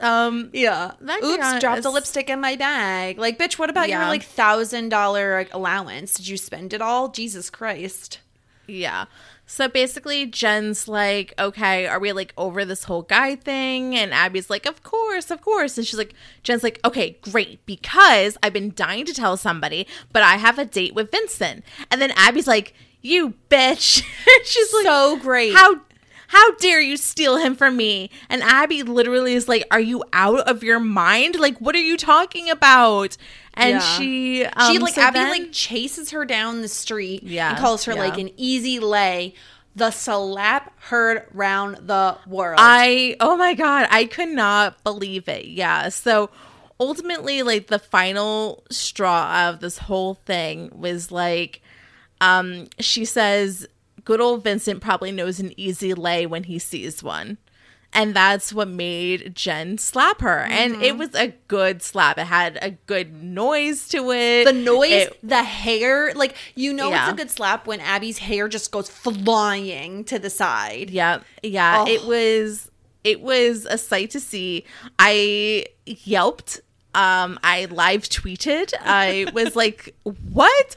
Speaker 4: Um,
Speaker 3: Yeah.
Speaker 4: That
Speaker 3: Oops, dropped a lipstick in my bag. Like, bitch, what about your like thousand dollar allowance? Did you spend it all? Jesus Christ.
Speaker 4: yeah. So basically, Jen's like, "Okay, are we like over this whole guy thing?" And Abby's like, "Of course, of course." And she's like, "Jen's like, okay, great, because I've been dying to tell somebody, but I have a date with Vincent." And then Abby's like, "You bitch!" she's like,
Speaker 3: So great.
Speaker 4: How how dare you steal him from me? And Abby literally is like, "Are you out of your mind? Like, what are you talking about?" And
Speaker 3: Yeah.
Speaker 4: she, um,
Speaker 3: she like
Speaker 4: so
Speaker 3: Abby
Speaker 4: then-
Speaker 3: like chases her down the street
Speaker 4: Yeah,
Speaker 3: and calls her
Speaker 4: yeah.
Speaker 3: like an easy lay. The slap heard round the world.
Speaker 4: I oh my god, I could not believe it. Yeah. So ultimately like the final straw of this whole thing was like um she says good old Vincent probably knows an easy lay when he sees one. And that's what made Jen slap her. And
Speaker 3: Mm-hmm.
Speaker 4: it was a good slap. It had a good noise to it.
Speaker 3: the noise,
Speaker 4: It-
Speaker 3: the hair, like you know,
Speaker 4: Yeah.
Speaker 3: it's a good slap when Abby's hair just goes flying to the side.
Speaker 4: Yeah, yeah.
Speaker 3: Oh.
Speaker 4: It was it was a sight to see. I yelped. Um, I live tweeted. I was like, "What?"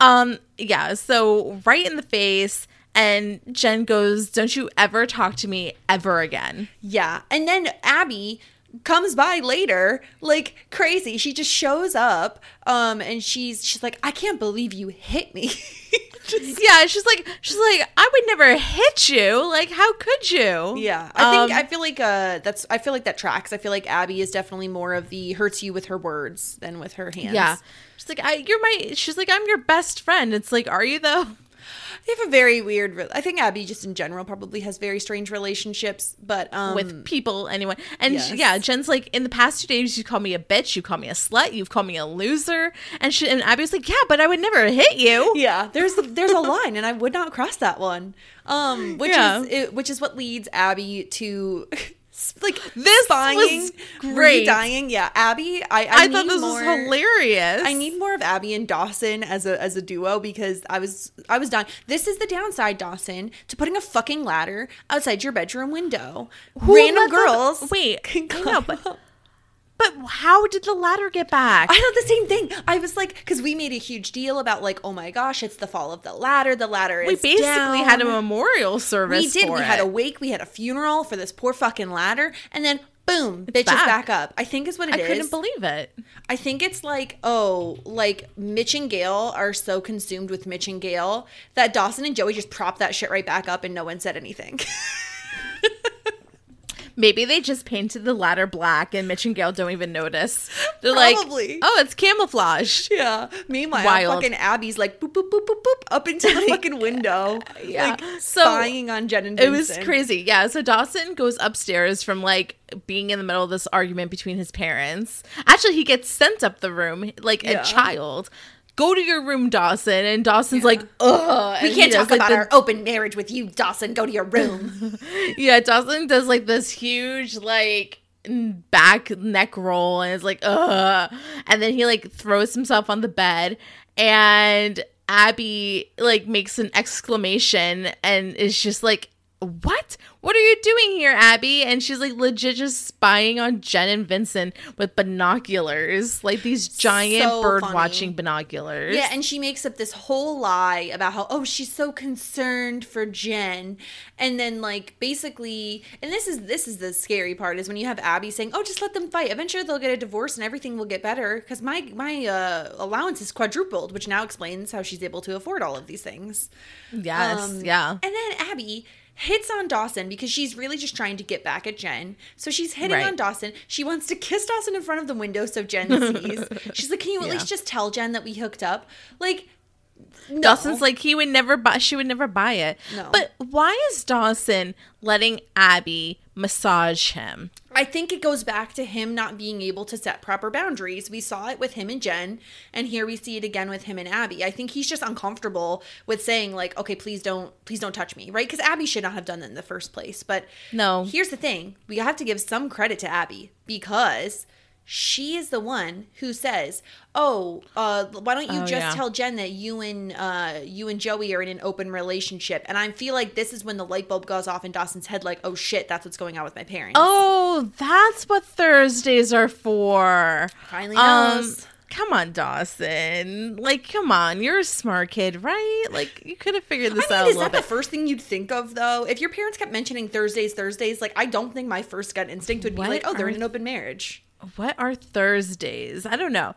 Speaker 4: Um, yeah. So right in the face, and Jen goes, "Don't you ever talk to me ever again."
Speaker 3: Yeah. And then Abby comes by later like crazy. She just shows up um and she's she's like I can't believe you hit me. Just-
Speaker 4: Yeah, she's like, she's like, "I would never hit you. Like, how could you?"
Speaker 3: yeah. I think
Speaker 4: Um,
Speaker 3: I feel like uh that's I feel like that tracks. I feel like Abby is definitely more of the hurts you with her words than with her hands.
Speaker 4: yeah. She's like, I, "You're my." She's like, "I'm your best friend." It's like, "Are you though?"
Speaker 3: They have a very weird re- I think Abby just in general probably has very strange relationships, but um
Speaker 4: with people anyway. And
Speaker 3: yes.
Speaker 4: she- yeah, Jen's like, in the past two days, you call me a bitch, you call me a slut, you've called me a loser, and she and Abby's like, yeah, but I would never hit you.
Speaker 3: yeah there's there's a line and i would not cross that one um which
Speaker 4: Yeah.
Speaker 3: is it, which is what leads abby to like
Speaker 4: This
Speaker 3: spying
Speaker 4: was great.
Speaker 3: dying yeah abby i i,
Speaker 4: I, thought this
Speaker 3: more,
Speaker 4: was hilarious.
Speaker 3: I need more of Abby and Dawson as a as a duo because I was I was done. This is the downside, Dawson, to putting a fucking ladder outside your bedroom window.
Speaker 4: Who
Speaker 3: Random
Speaker 4: let the-
Speaker 3: girls.
Speaker 4: wait,
Speaker 3: can
Speaker 4: I
Speaker 3: come
Speaker 4: know, but but how did the ladder get back?
Speaker 3: I thought the same thing. I was like, because we made a huge deal about like, oh my gosh, it's the fall of the ladder. The ladder
Speaker 4: we basically
Speaker 3: down.
Speaker 4: had a memorial service.
Speaker 3: We did. We had a wake. We had a funeral for this poor fucking ladder, and then boom, bitch
Speaker 4: back.
Speaker 3: is back up. I think is what it
Speaker 4: I
Speaker 3: is.
Speaker 4: couldn't believe it.
Speaker 3: I think it's like, oh, like Mitch and Gail are so consumed with Mitch and Gail that Dawson and Joey just prop that shit right back up, and no one said anything.
Speaker 4: Maybe they just painted the ladder black, and Mitch and Gail don't even notice. They're
Speaker 3: Probably.
Speaker 4: like, oh, it's camouflage.
Speaker 3: yeah. Meanwhile,
Speaker 4: Wild.
Speaker 3: fucking Abby's like boop boop boop boop boop up into the fucking window,
Speaker 4: Yeah.
Speaker 3: like
Speaker 4: So,
Speaker 3: spying on Jen and
Speaker 4: It was crazy. Yeah. So Dawson goes upstairs from like being in the middle of this argument between his parents. Actually, he gets sent up the room like
Speaker 3: Yeah.
Speaker 4: a child. Go to your room, Dawson. And Dawson's like, ugh.
Speaker 3: We can't talk
Speaker 4: does, like,
Speaker 3: about
Speaker 4: the-
Speaker 3: our open marriage with you, Dawson. Go to your room.
Speaker 4: Yeah, Dawson does like this huge like back neck roll and is like, ugh. And then he like throws himself on the bed and Abby like makes an exclamation and is just like, what? What are you doing here, Abby? And she's like legit just spying on Jen and Vincent with binoculars, like these giant
Speaker 3: So
Speaker 4: bird
Speaker 3: funny.
Speaker 4: watching binoculars.
Speaker 3: Yeah, and she makes up this whole lie about how oh she's so concerned for Jen, and then like basically, and this is this is the scary part is when you have Abby saying oh just let them fight. Eventually they'll get a divorce and everything will get better because my my uh, allowance is quadrupled, which now explains how she's able to afford all of these things.
Speaker 4: yes,
Speaker 3: Um,
Speaker 4: yeah.
Speaker 3: And then Abby hits on Dawson because she's really just trying to get back at Jen. So she's hitting
Speaker 4: Right.
Speaker 3: on Dawson. She wants to kiss Dawson in front of the window so Jen sees. she's like, "Can you at
Speaker 4: Yeah.
Speaker 3: least just tell Jen that we hooked up?" Like no.
Speaker 4: Dawson's like he would never buy she would never buy it.
Speaker 3: No.
Speaker 4: But why is Dawson letting Abby massage him?
Speaker 3: I think it goes back to him not being able to set proper boundaries. We saw it with him and Jen, and here we see it again with him and Abby. I think he's just uncomfortable with saying like, "Okay, please don't, please don't touch me," right? Because Abby should not have done that in the first place. But
Speaker 4: No.
Speaker 3: here's the thing: we have to give some credit to Abby because she is the one who says, "Oh, uh, why don't you
Speaker 4: Oh,
Speaker 3: just
Speaker 4: yeah.
Speaker 3: tell Jen that you and uh, you and Joey are in an open relationship?" And I feel like this is when the light bulb goes off in Dawson's head, like, "Oh shit, that's what's going on with my parents."
Speaker 4: Oh, that's what Thursdays are for.
Speaker 3: Finally
Speaker 4: Um,
Speaker 3: knows.
Speaker 4: come on, Dawson. Like, come on. You're a smart kid, right? Like, you could have figured this
Speaker 3: I
Speaker 4: out
Speaker 3: mean,
Speaker 4: a
Speaker 3: is
Speaker 4: little
Speaker 3: that the first thing you'd think of though? If your parents kept mentioning Thursdays, Thursdays, like I don't think my first gut instinct would be like, oh, they're in an open marriage.
Speaker 4: What are Thursdays? I don't know.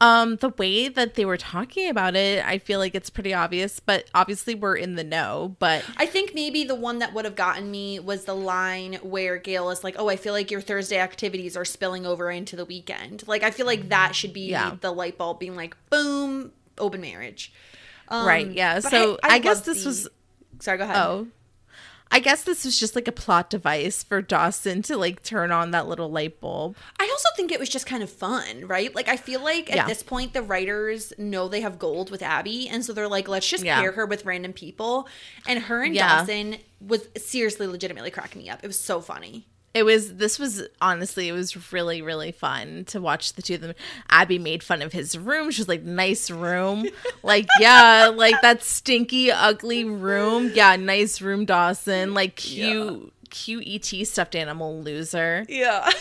Speaker 4: Um, the way that they were talking about it, I feel like it's pretty obvious, but obviously we're in the know. But
Speaker 3: I think maybe the one that would have gotten me was the line where Gail is like, "Oh, I feel like your Thursday activities are spilling over into the weekend." Like I feel like that should be
Speaker 4: Yeah.
Speaker 3: the light bulb being like, "Boom, open marriage." Um,
Speaker 4: Right, yeah. So, I guess this
Speaker 3: the-
Speaker 4: was-
Speaker 3: Sorry, go ahead.
Speaker 4: oh, I guess this was just like a plot device for Dawson to like turn on that little light bulb.
Speaker 3: I also think it was just kind of fun, right? Like I feel like at
Speaker 4: Yeah.
Speaker 3: this point the writers know they have gold with Abby, and so they're like, let's just
Speaker 4: Yeah.
Speaker 3: pair her with random people. And her and
Speaker 4: Yeah.
Speaker 3: Dawson was seriously, legitimately cracking me up. It was so funny.
Speaker 4: It was this was honestly it was really really fun to watch the two of them. Abby made fun of his room. She was like, "Nice room." like, yeah, like that stinky ugly room. Yeah, nice room, Dawson. Like cute cute ET stuffed animal loser.
Speaker 3: Yeah.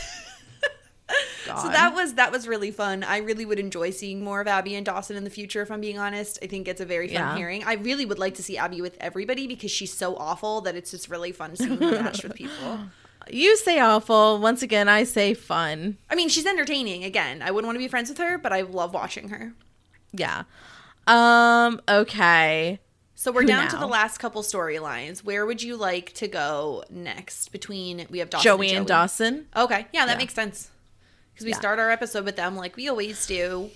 Speaker 3: So that was that was really fun. I really would enjoy seeing more of Abby and Dawson in the future. If I'm being honest, I think it's a very fun
Speaker 4: Yeah.
Speaker 3: pairing. I really would like to see Abby with everybody because she's so awful that it's just really fun seeing her matched with people.
Speaker 4: You say awful. Once again, I say fun.
Speaker 3: I mean, she's entertaining. Again, I wouldn't want to be friends with her, but I love watching her.
Speaker 4: Yeah. Um, okay.
Speaker 3: So we're
Speaker 4: Who
Speaker 3: down to the last couple storylines. Where would you like to go next? Between we have Dawson
Speaker 4: Joey
Speaker 3: and,
Speaker 4: and Dawson.
Speaker 3: Okay, yeah, that
Speaker 4: Yeah.
Speaker 3: makes sense. Because we
Speaker 4: Yeah.
Speaker 3: start our episode with them like we always do.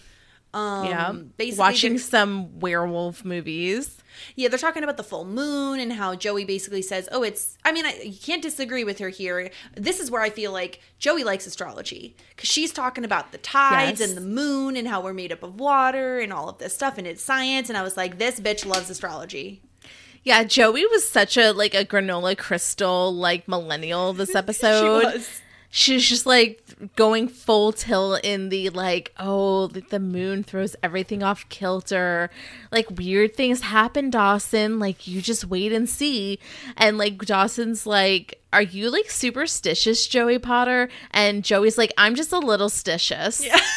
Speaker 3: Um,
Speaker 4: yeah.
Speaker 3: basically
Speaker 4: Watching some werewolf movies.
Speaker 3: Yeah, they're talking about the full moon and how Joey basically says, "Oh, it's." I mean, I, you can't disagree with her here. This is where I feel like Joey likes astrology because she's talking about the tides
Speaker 4: Yes.
Speaker 3: and the moon and how we're made up of water and all of this stuff and it's science. And I was like, this bitch loves astrology.
Speaker 4: Yeah, Joey was such a like a granola crystal like millennial this episode. She's just like going full tilt in the like, oh, the moon throws everything off kilter. Like weird things happen, Dawson. Like you just wait and see. And like Dawson's like, are you like superstitious, Joey Potter? And Joey's like, I'm just a little stitious. Yeah.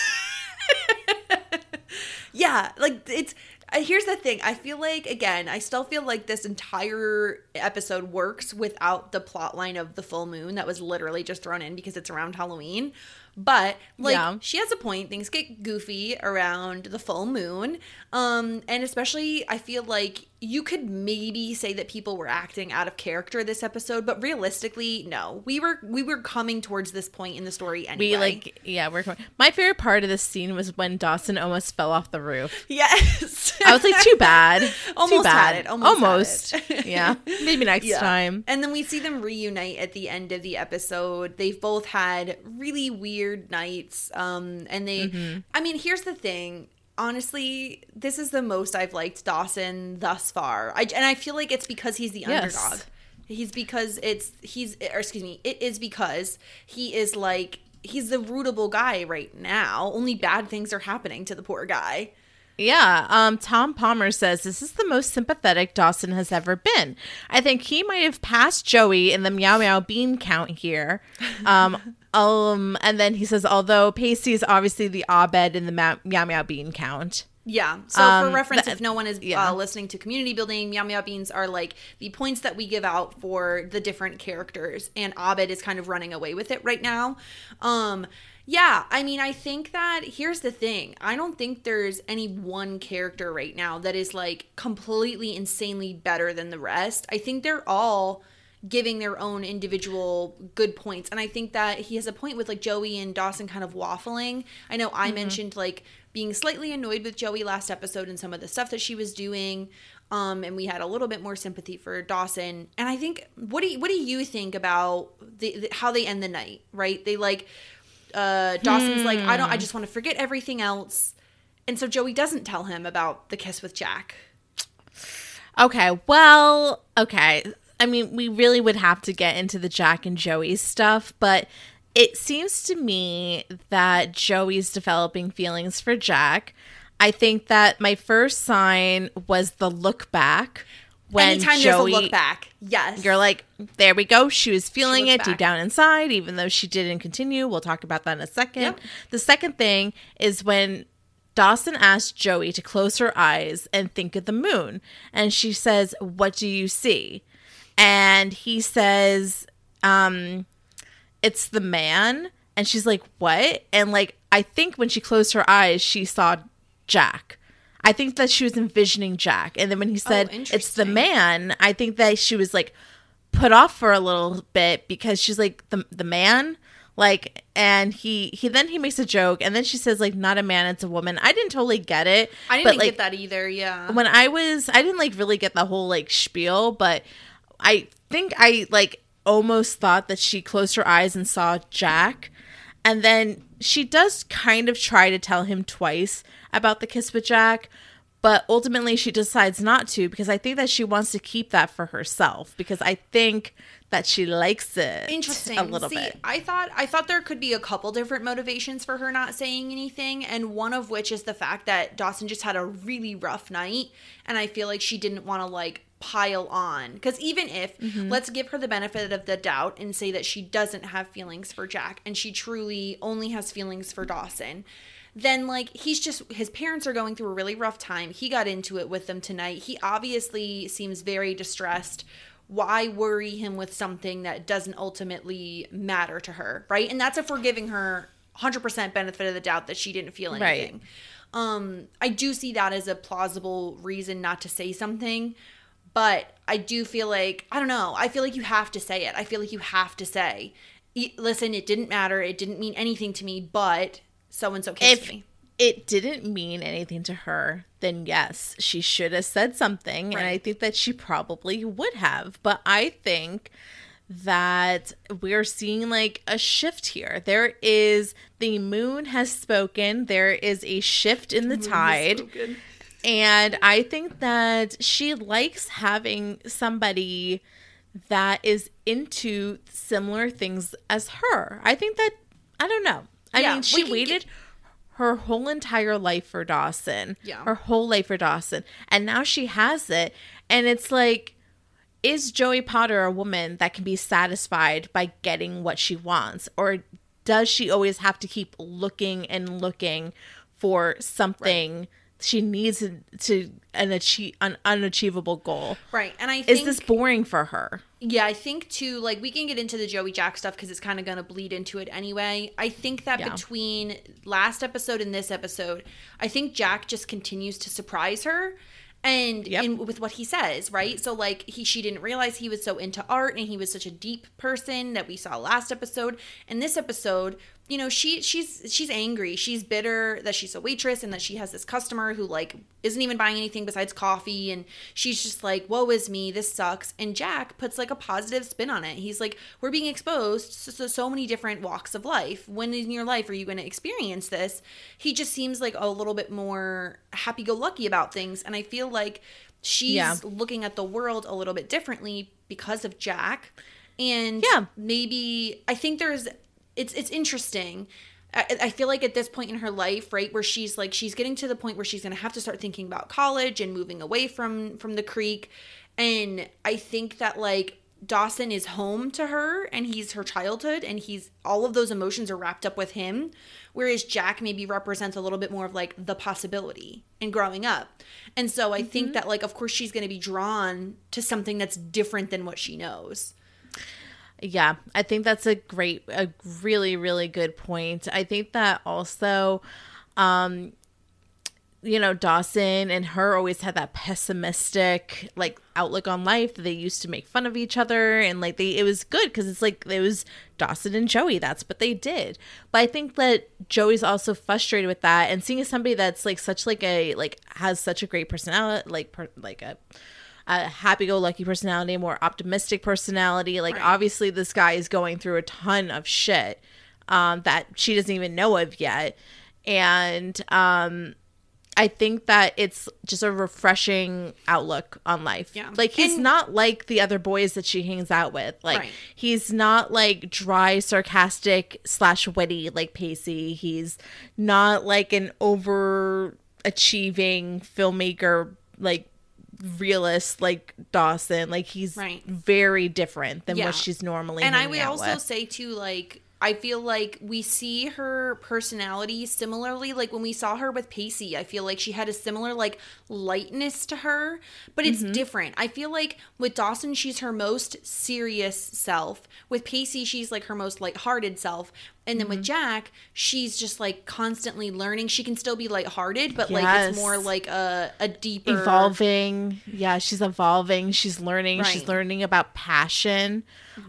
Speaker 3: Yeah, like it's. Here's the thing. I feel like again, I still feel like this entire episode works without the plot line of the full moon that was literally just thrown in because it's around Halloween. But like
Speaker 4: Yeah.
Speaker 3: she has a point. Things get goofy around the full moon. Um and especially I feel like you could maybe say that people were acting out of character this episode, but realistically, no. We were we were coming towards this point in the story anyway.
Speaker 4: We like, yeah, we're. Coming. My favorite part of this scene was when Dawson almost fell off the roof.
Speaker 3: Yes.
Speaker 4: I was like, too bad.
Speaker 3: Almost
Speaker 4: too bad.
Speaker 3: had it, almost had it.
Speaker 4: yeah. Maybe next
Speaker 3: Yeah.
Speaker 4: time.
Speaker 3: And then we see them reunite at the end of the episode. They've both had really weird nights. Um, and they,
Speaker 4: Mm-hmm.
Speaker 3: I mean, here's the thing. Honestly, this is the most I've liked Dawson thus far. I, and I feel like it's because he's the
Speaker 4: Yes.
Speaker 3: underdog. He's because it's, he's, or excuse me, it is because he is like, he's the rootable guy right now. Only bad things are happening to the poor guy.
Speaker 4: Yeah. Um, Tom Palmer says this is the most sympathetic Dawson has ever been. I think he might have passed Joey in the meow meow bean count here. Um, um, and then he says, although Pacey is obviously the Abed in the meow meow, meow bean count.
Speaker 3: Yeah. So
Speaker 4: Um,
Speaker 3: for reference,
Speaker 4: th-
Speaker 3: if no one is
Speaker 4: yeah.
Speaker 3: uh, listening to community building, meow meow beans are like the points that we give out for the different characters, and Abed is kind of running away with it right now. Um, yeah, I mean, I think that here's the thing. I don't think there's any one character right now that is like completely insanely better than the rest. I think they're all giving their own individual good points. And I think that he has a point with like Joey and Dawson kind of waffling. I know I mentioned like being slightly annoyed with Joey last episode and some of the stuff that she was doing. Um, and we had a little bit more sympathy for Dawson. And I think what do you, what do you think about the, the how they end the night? Right? They like uh, Dawson's like I don't I just want to forget everything else. And so Joey doesn't tell him about the kiss with Jack.
Speaker 4: Okay, well, okay. I mean, we really would have to get into the Jack and Joey stuff, but it seems to me that Joey's developing feelings for Jack. I think that my first sign was the look back when
Speaker 3: Anytime
Speaker 4: Joey
Speaker 3: there's a look back, yes,
Speaker 4: You're like, there we go. She was feeling
Speaker 3: looked
Speaker 4: it deep down inside, even though she didn't continue. We'll talk about that in a second.
Speaker 3: Yep.
Speaker 4: The second thing is when Dawson asked Joey to close her eyes and think of the moon. And she says, What do you see? And he says, um, It's the man. And she's like, What? And like, I think when she closed her eyes, she saw Jack. I think that she was envisioning Jack. And then when he said, It's the man, I think that she was like, put off for a little bit because she's like the the man like and he he then he makes a joke and then she says like not a man it's a woman i didn't totally get it
Speaker 3: I didn't
Speaker 4: but,
Speaker 3: get that either. Yeah,
Speaker 4: when i was i didn't like really get the whole like spiel but i think i like almost thought that she closed her eyes and saw jack. And then she does kind of try to tell him twice about the kiss with jack but ultimately she decides not to because i think that she wants to keep that for herself because i think that she likes it
Speaker 3: interesting.
Speaker 4: a little
Speaker 3: See,
Speaker 4: bit.
Speaker 3: I thought i thought there could be a couple different motivations for her not saying anything and one of which is the fact that dawson just had a really rough night and i feel like she didn't want to like pile on. Because even if
Speaker 4: Mm-hmm.
Speaker 3: let's give her the benefit of the doubt and say that she doesn't have feelings for jack and she truly only has feelings for dawson then like he's just his parents are going through a really rough time. He got into it with them tonight. He obviously seems very distressed. Why worry him with something that doesn't ultimately matter to her right? And that's if we're giving her 100% benefit of the doubt that she didn't feel
Speaker 4: Right.
Speaker 3: anything. Um i do see that as a plausible reason not to say something but i do feel like i don't know i feel like you have to say it. I feel like you have to say "E- listen it didn't matter. It didn't mean anything to me but so and so kissed
Speaker 4: if
Speaker 3: me.
Speaker 4: it didn't mean anything to her then yes she should have said something and i think that she probably would have. But i think that we're seeing like a shift here. There is the moon has spoken. There is a shift in the tide and I think that she likes having somebody that is into similar things as her. I think that I don't know. I
Speaker 3: Yeah,
Speaker 4: mean, she waited her whole entire life for Dawson.
Speaker 3: Yeah.
Speaker 4: Her whole life for Dawson. And now she has it. And it's like is Joey Potter a woman that can be satisfied by getting what she wants? Or does she always have to keep looking and looking for something she needs to, to an achieve an unachievable goal?
Speaker 3: right and i think, Is
Speaker 4: this boring for her?
Speaker 3: Yeah, I think too, like we can get into the Joey Jack stuff because it's kind of going to bleed into it anyway. I think that
Speaker 4: Yeah.
Speaker 3: between last episode and this episode, I think Jack just continues to surprise her. And
Speaker 4: Yep.
Speaker 3: in, with what he says, right? So like he she didn't realize he was so into art and he was such a deep person that we saw last episode. And this episode, you know, she she's she's angry. She's bitter that she's a waitress and that she has this customer who like isn't even buying anything besides coffee and she's just like, "Woe is me, this sucks." And Jack puts like a positive spin on it. He's like, "We're being exposed to so, so many different walks of life. When in your life are you going to experience this?" He just seems like a little bit more happy-go-lucky about things and I feel like she's
Speaker 4: Yeah.
Speaker 3: looking at the world a little bit differently because of Jack. And
Speaker 4: Yeah.
Speaker 3: maybe I think there's it's it's interesting I, I feel like at this point in her life, right, where she's like she's getting to the point where she's going to have to start thinking about college and moving away from from the creek, and I think that like Dawson is home to her and he's her childhood and he's all of those emotions are wrapped up with him whereas Jack maybe represents a little bit more of like the possibility and growing up. And so I think mm-hmm. that like of course she's going to be drawn to something that's different than what she knows.
Speaker 4: Yeah, I think that's a great, a really, really good point. I think that also, um, you know, Dawson and her always had that pessimistic like outlook on life. They used to make fun of each other and like they it was good because it's like it was Dawson and Joey. That's what they did. But I think that Joey's also frustrated with that and seeing somebody that's like such like a like has such a great personality like per, like a a happy-go-lucky personality, a more optimistic personality. Like obviously this guy is going through a ton of shit um, that she doesn't even know of yet, and um, I think that it's just a refreshing outlook on life.
Speaker 3: Yeah.
Speaker 4: like he's
Speaker 3: And-
Speaker 4: not like the other boys that she hangs out with. Like
Speaker 3: Right.
Speaker 4: he's not like dry, sarcastic slash witty like Pacey. He's not like an overachieving filmmaker like realist like Dawson. Like he's
Speaker 3: Right.
Speaker 4: very different than
Speaker 3: Yeah.
Speaker 4: what she's normally.
Speaker 3: and I would also
Speaker 4: with.
Speaker 3: say too, like I feel like we see her personality similarly. Like when we saw her with Pacey, I feel like she had a similar like lightness to her, but it's
Speaker 4: Mm-hmm.
Speaker 3: different. I feel like with Dawson, she's her most serious self. With Pacey, she's like her most lighthearted self. And then
Speaker 4: Mm-hmm.
Speaker 3: with Jack, she's just like constantly learning. She can still be lighthearted, but like it's more like a a deeper
Speaker 4: evolving. Yeah, she's evolving. She's learning. She's learning about passion.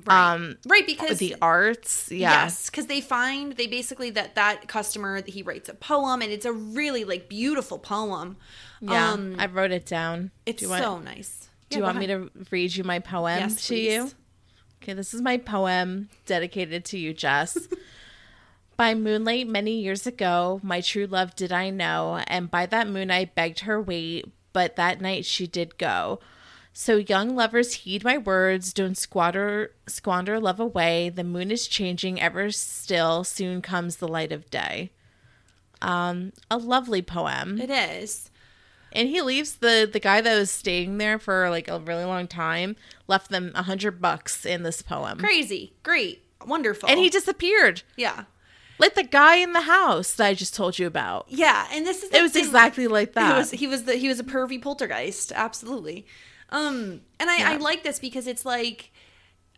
Speaker 3: Right.
Speaker 4: Um,
Speaker 3: right because
Speaker 4: the arts. Yeah.
Speaker 3: Yes, because they find they basically that that customer he writes a poem and it's a really like beautiful poem.
Speaker 4: Yeah.
Speaker 3: um,
Speaker 4: I wrote it down.
Speaker 3: it's
Speaker 4: do want,
Speaker 3: so nice.
Speaker 4: Do you want me to read you my poem
Speaker 3: Yes,
Speaker 4: to you? Okay, this is my poem dedicated to you, Jess. by moonlight many years ago, my true love did I know, and by that moon I begged her wait, but that night she did go. So young lovers heed my words, don't squander squander love away. The moon is changing ever still, soon comes the light of day. Um, a lovely poem.
Speaker 3: It is.
Speaker 4: And he leaves the the guy that was staying there for like a really long time, left them a hundred bucks in this poem.
Speaker 3: Crazy, great, wonderful.
Speaker 4: And he disappeared.
Speaker 3: yeah,
Speaker 4: Like the guy in the house that I just told you about.
Speaker 3: yeah. And this is
Speaker 4: It was
Speaker 3: thing.
Speaker 4: exactly like that.
Speaker 3: Was he was the he was a pervy poltergeist, absolutely. Um, and I, I like this because it's like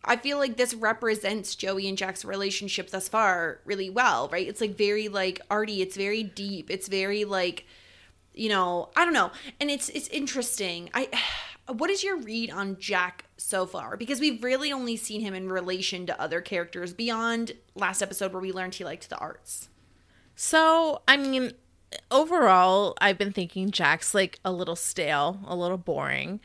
Speaker 3: I feel like this represents Joey and Jack's relationship thus far really well, right? It's like very like arty, it's very deep, it's very like you know, I don't know. And it's it's interesting. I what is your read on Jack so far? Because we've really only seen him in relation to other characters beyond last episode where we learned he liked the arts.
Speaker 4: So, I mean, overall, I've been thinking Jack's like a little stale, a little boring.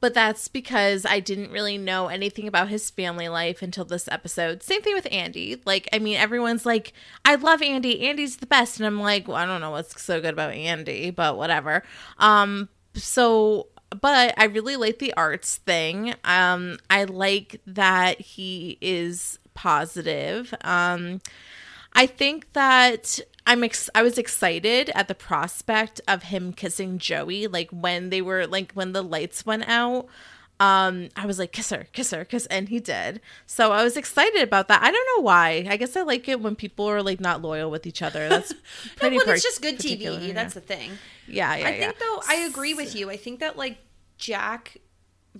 Speaker 4: But that's because I didn't really know anything about his family life until this episode. Same thing with Andie. Like, I mean, everyone's like, I love Andie. Andie's the best. And I'm like, well, I don't know what's so good about Andie, but whatever. Um, so but I really like the arts thing. Um, I like that he is positive. Um, I think that I'm ex- I was excited at the prospect of him kissing Joey like when they were like when the lights went out um I was like kiss her kiss her kiss and he did so I was excited about that I don't know why I guess I like it when people are like not loyal with each other that's pretty
Speaker 3: well, it's just good TV.
Speaker 4: yeah.
Speaker 3: That's the thing.
Speaker 4: yeah yeah
Speaker 3: I
Speaker 4: yeah
Speaker 3: think though I agree with you. I think that like Jack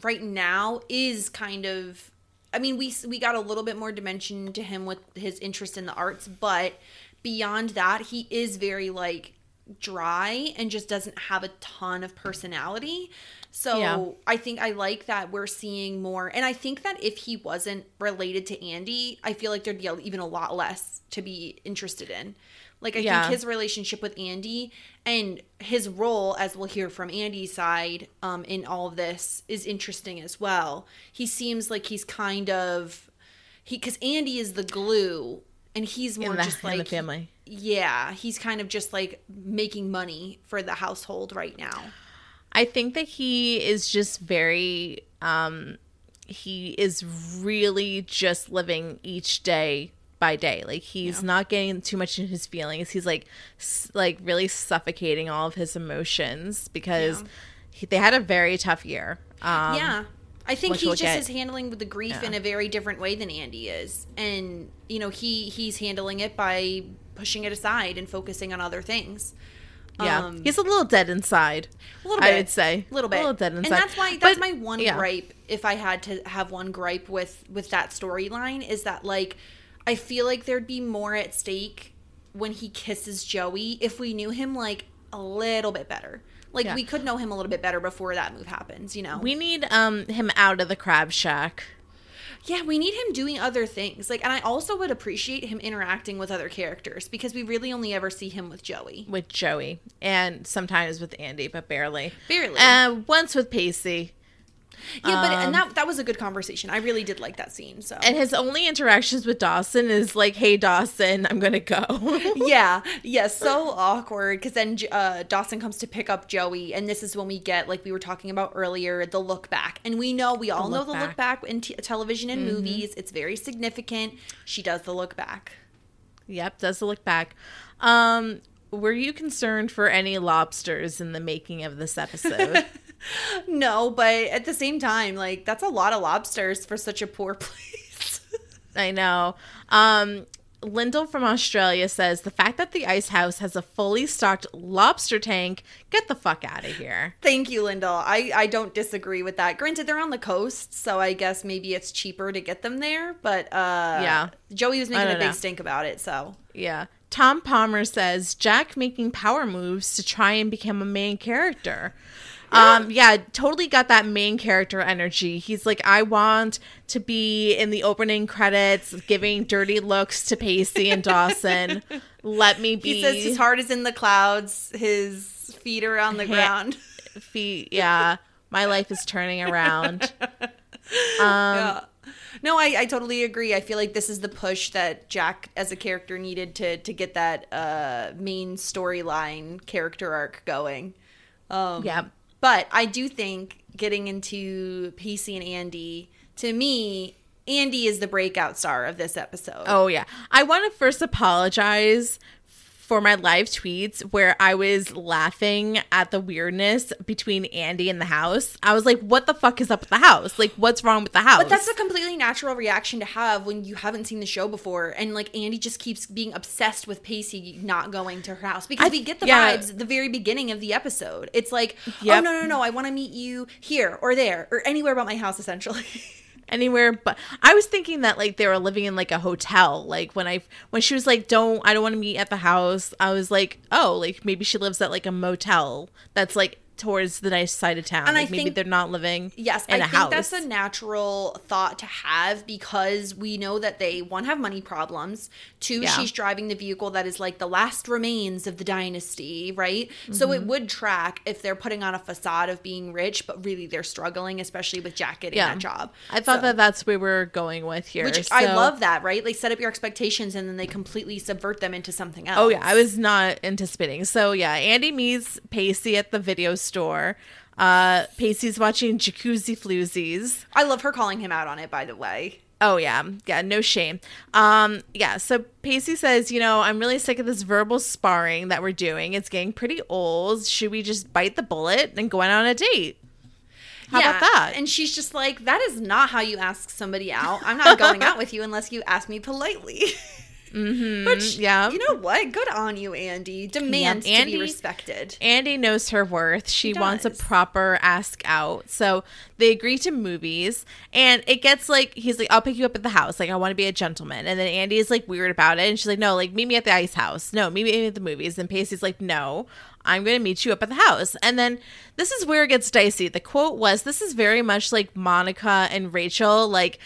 Speaker 3: right now is kind of I mean we we got a little bit more dimension to him with his interest in the arts, but beyond that he is very like dry and just doesn't have a ton of personality. So
Speaker 4: Yeah.
Speaker 3: I think I like that we're seeing more and I think that if he wasn't related to Andie, I feel like there'd be even a lot less to be interested in. Like I
Speaker 4: Yeah.
Speaker 3: think his relationship with Andie and his role, as we'll hear from Andie's side, um, in all of this is interesting as well. He seems like he's kind of he because Andie is the glue, and he's more
Speaker 4: the,
Speaker 3: just like
Speaker 4: the family
Speaker 3: Yeah, he's kind of just like making money for the household right now.
Speaker 4: I think that he is just very um he is really just living each day by day. Like he's not getting too much in his feelings. He's like s- like really suffocating all of his emotions because he, they had a very tough year. Um,
Speaker 3: yeah. I think he
Speaker 4: we'll
Speaker 3: just
Speaker 4: get-
Speaker 3: is handling with the grief in a very different way than Andie is. And, you know, he he's handling it by pushing it aside and focusing on other things.
Speaker 4: Yeah,
Speaker 3: Um,
Speaker 4: he's a little dead inside.
Speaker 3: A little
Speaker 4: I
Speaker 3: bit.
Speaker 4: would say
Speaker 3: a little bit,
Speaker 4: a little dead inside.
Speaker 3: and that's why that's
Speaker 4: But,
Speaker 3: my one
Speaker 4: yeah.
Speaker 3: gripe. If I had to have one gripe with with that storyline, is that like I feel like there'd be more at stake when he kisses Joey if we knew him like a little bit better. Like
Speaker 4: Yeah.
Speaker 3: we could know him a little bit better before that move happens. You know,
Speaker 4: We need um him out of the crab shack.
Speaker 3: Yeah, we need him doing other things. Like, and I also would appreciate him interacting with other characters because we really only ever see him with Joey.
Speaker 4: with Joey and sometimes with Andie, but barely.
Speaker 3: Barely.
Speaker 4: Uh, once with Pacey.
Speaker 3: Yeah, but
Speaker 4: Um,
Speaker 3: and that that was a good conversation. I really did like that scene. So
Speaker 4: And his only interactions with Dawson is like, hey, Dawson, I'm going to go.
Speaker 3: yeah, yeah, so awkward because then uh, Dawson comes to pick up Joey, and this is when we get like we were talking about earlier the look back, and we know we all know
Speaker 4: look
Speaker 3: the look back in t- television and movies. It's very significant. She does the look back.
Speaker 4: yep, does the look back. Um, were you concerned for any lobsters in the making of this episode?
Speaker 3: No, but at the same time, like that's a lot of lobsters for such a poor place.
Speaker 4: I know. Um, Lyndall from Australia says the fact that the ice house has a fully stocked lobster tank, get the fuck out of here.
Speaker 3: Thank you, Lyndall. I I don't disagree with that. Granted, they're on the coast, so I guess maybe it's cheaper to get them there. But uh,
Speaker 4: Yeah.
Speaker 3: Joey was making a big
Speaker 4: know.
Speaker 3: stink about it. So
Speaker 4: Yeah. Tom Palmer says Jack making power moves to try and become a main character. Um, yeah, totally got that main character energy. He's like, I want to be in the opening credits, giving dirty looks to Pacey and Dawson. Let me be.
Speaker 3: he says his heart is in the clouds. His feet are on the ground.
Speaker 4: feet. Yeah, my life is turning around.
Speaker 3: yeah. No, I, I totally agree. I feel like this is the push that Jack as a character needed to to get that uh, main storyline character arc going. Um,
Speaker 4: Yeah.
Speaker 3: But I do think getting into Pacey and Andie, to me, Andie is the breakout star of this episode.
Speaker 4: Oh yeah. I want to first apologize for my live tweets where I was laughing at the weirdness between Andie and the house. I was like, what the fuck is up with the house? Like what's wrong with the house?
Speaker 3: But that's a completely natural reaction to have when you haven't seen the show before, and like Andie just keeps being obsessed with Pacey not going to her house because
Speaker 4: I-
Speaker 3: we get the
Speaker 4: yeah.
Speaker 3: vibes at the very beginning of the episode. It's like, oh
Speaker 4: Yep.
Speaker 3: no no no, I want to meet you here or there or anywhere but my house, essentially.
Speaker 4: anywhere but I was thinking that like they were living in like a hotel. Like when I when she was like, Don't I don't want to meet at the house, I was like, Oh, like maybe she lives at like a motel that's like towards the nice side of town.
Speaker 3: And I
Speaker 4: maybe
Speaker 3: think-
Speaker 4: they're not living
Speaker 3: Yes,
Speaker 4: in
Speaker 3: I
Speaker 4: a
Speaker 3: think
Speaker 4: house.
Speaker 3: that's a natural thought to have because we know that they one have money problems. Two,
Speaker 4: Yeah.
Speaker 3: she's driving the vehicle that is like the last remains of the dynasty, right? So
Speaker 4: Mm-hmm.
Speaker 3: it would track if they're putting on a facade of being rich, but really they're struggling, especially with Jack getting
Speaker 4: yeah.
Speaker 3: that job.
Speaker 4: I thought
Speaker 3: So-
Speaker 4: that that's where we're going with here.
Speaker 3: which I love that, right? Like set up your expectations and then they completely subvert them into something else.
Speaker 4: Oh yeah, I was not anticipating. So yeah, Andie meets Pacey at the video store. Uh, Pacey's watching Jacuzzi Floozies.
Speaker 3: I love her calling him out on it, by the way.
Speaker 4: Oh yeah, yeah, no shame. Um, yeah. So Pacey says, you know, I'm really sick of this verbal sparring that we're doing. It's getting pretty old. Should we just bite the bullet and go out on a date? How about that?
Speaker 3: And she's just like, that is not how you ask somebody out. I'm not going out with you unless you ask me politely. Mm-hmm. Which,
Speaker 4: yeah.
Speaker 3: you know what? Good on you, Andie. Demands to
Speaker 4: Andie-
Speaker 3: be respected.
Speaker 4: Andie knows her worth. She wants a proper ask out. So they agree to movies. And it gets like, he's like, I'll pick you up at the house. Like, I want to be a gentleman. And then Andie is like weird about it. And she's like, no, like, meet me at the ice house. No, meet me at the movies. And Pacey's like, no, I'm going to meet you up at the house. And then this is where it gets dicey. The quote was, this is very much like Monica and Rachel. Like,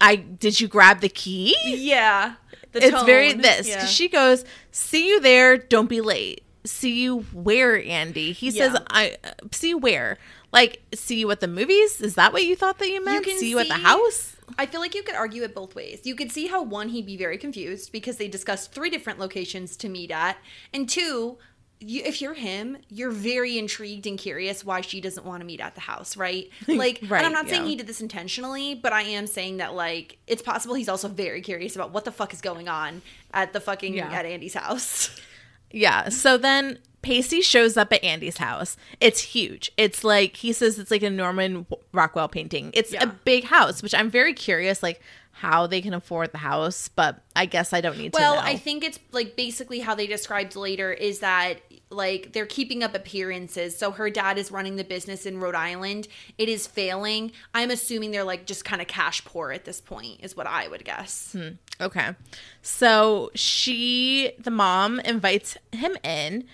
Speaker 4: I did you grab the key?
Speaker 3: Yeah. The
Speaker 4: it's very this.
Speaker 3: Yeah.
Speaker 4: she goes see you there. Don't be late. See you where andie? He says i uh, see you where? Like see you at the movies? Is that what you thought that you meant?
Speaker 3: can
Speaker 4: see you at the house?
Speaker 3: I feel like you could argue it both ways. You could see how one, he'd be very confused because they discussed three different locations to meet at, and two, you, if you're him, you're very intrigued and curious why she doesn't want to meet at the house, right? Like,
Speaker 4: Right,
Speaker 3: and I'm not saying he did this intentionally, but I am saying that like it's possible he's also very curious about what the fuck is going on at the fucking
Speaker 4: Yeah.
Speaker 3: at Andie's house.
Speaker 4: Yeah. So then Pacey shows up at Andie's house. It's huge. It's like he says it's like a Norman Rockwell painting. It's
Speaker 3: Yeah.
Speaker 4: a big house, which I'm very curious like how they can afford the house, but I guess I don't need
Speaker 3: Well,
Speaker 4: to Well,
Speaker 3: I think it's like basically how they described later is that like they're keeping up appearances. So her dad is running the business in Rhode Island. It is failing. I'm assuming they're like just kind of cash poor at this point, is what I would guess. Hmm.
Speaker 4: Okay. So she, the mom, invites him in,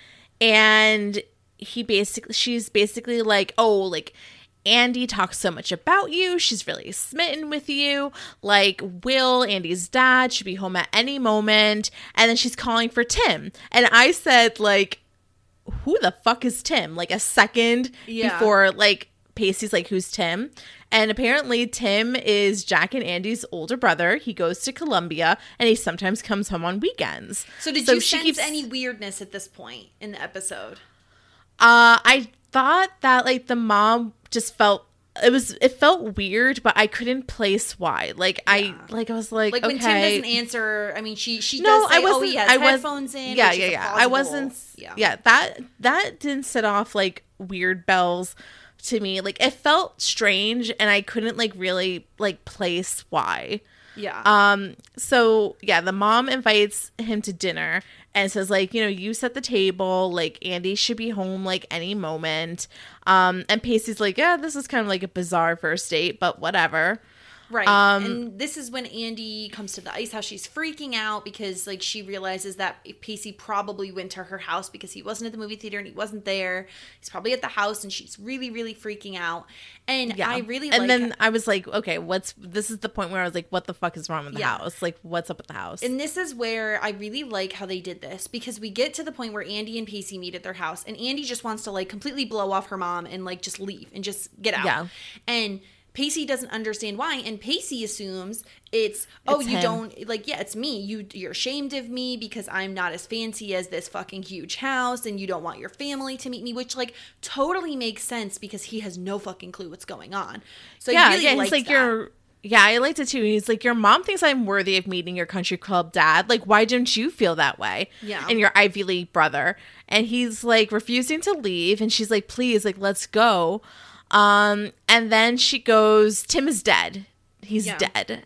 Speaker 4: and he basically, she's basically like, oh, like, Andie talks so much about you. She's really smitten with you. Like, Will, Andie's dad, should be home at any moment. And then she's calling for Tim. And I said, like, who the fuck is Tim? Like, a second
Speaker 3: Yeah.
Speaker 4: before, like, Pacey's like, who's Tim? And apparently, Tim is Jack and Andie's older brother. He goes to Columbia and he sometimes comes home on weekends.
Speaker 3: So did
Speaker 4: So
Speaker 3: you
Speaker 4: she
Speaker 3: sense
Speaker 4: keeps-
Speaker 3: any weirdness at this point in the episode?
Speaker 4: Uh, I thought that like the mom just felt it was it felt weird, but I couldn't place why. Like I like I was like,
Speaker 3: Like
Speaker 4: okay.
Speaker 3: when Tim doesn't answer, I mean, she she
Speaker 4: no,
Speaker 3: does say,
Speaker 4: I wasn't.
Speaker 3: "Oh, he
Speaker 4: I was,
Speaker 3: headphones in."
Speaker 4: Yeah, yeah, yeah. I wasn't. Yeah. that that didn't set off like weird bells to me. Like it felt strange, and I couldn't like really like place why.
Speaker 3: yeah.
Speaker 4: Um, so yeah, the mom invites him to dinner and says, like, you know, you set the table, like Andie should be home like any moment. Um, and Pacey's like, Yeah, this is kind of like a bizarre first date, but whatever.
Speaker 3: Right.
Speaker 4: Um,
Speaker 3: and this is when Andie comes to the ice house. She's freaking out because like she realizes that Pacey probably went to her house because he wasn't at the movie theater and he wasn't there. He's probably at the house and she's really, really freaking out. And
Speaker 4: Yeah.
Speaker 3: I really
Speaker 4: And
Speaker 3: like
Speaker 4: then I was like, okay, what's this is the point where I was like, what the fuck is wrong with the
Speaker 3: Yeah.
Speaker 4: house? Like, what's up with the house?
Speaker 3: And this is where I really like how they did this because we get to the point where Andie and Pacey meet at their house, and Andie just wants to like completely blow off her mom and like just leave and just get out.
Speaker 4: Yeah.
Speaker 3: And Pacey doesn't understand why, and Pacey assumes it's oh
Speaker 4: It's
Speaker 3: you
Speaker 4: him.
Speaker 3: don't like yeah it's me you you're ashamed of me because I'm not as fancy as this fucking huge house and you don't want your family to meet me which like totally makes sense because he has no fucking clue what's going on so
Speaker 4: yeah,
Speaker 3: really
Speaker 4: yeah. He's like,
Speaker 3: that.
Speaker 4: you're. Yeah, I liked it too. He's like, your mom thinks I'm worthy of meeting your country club dad. Like, why don't you feel that way?
Speaker 3: Yeah.
Speaker 4: And your Ivy League brother. And he's like refusing to leave. And she's like, please, like, let's go. Um, and then she goes, Tim is dead. He's
Speaker 3: Yeah.
Speaker 4: dead.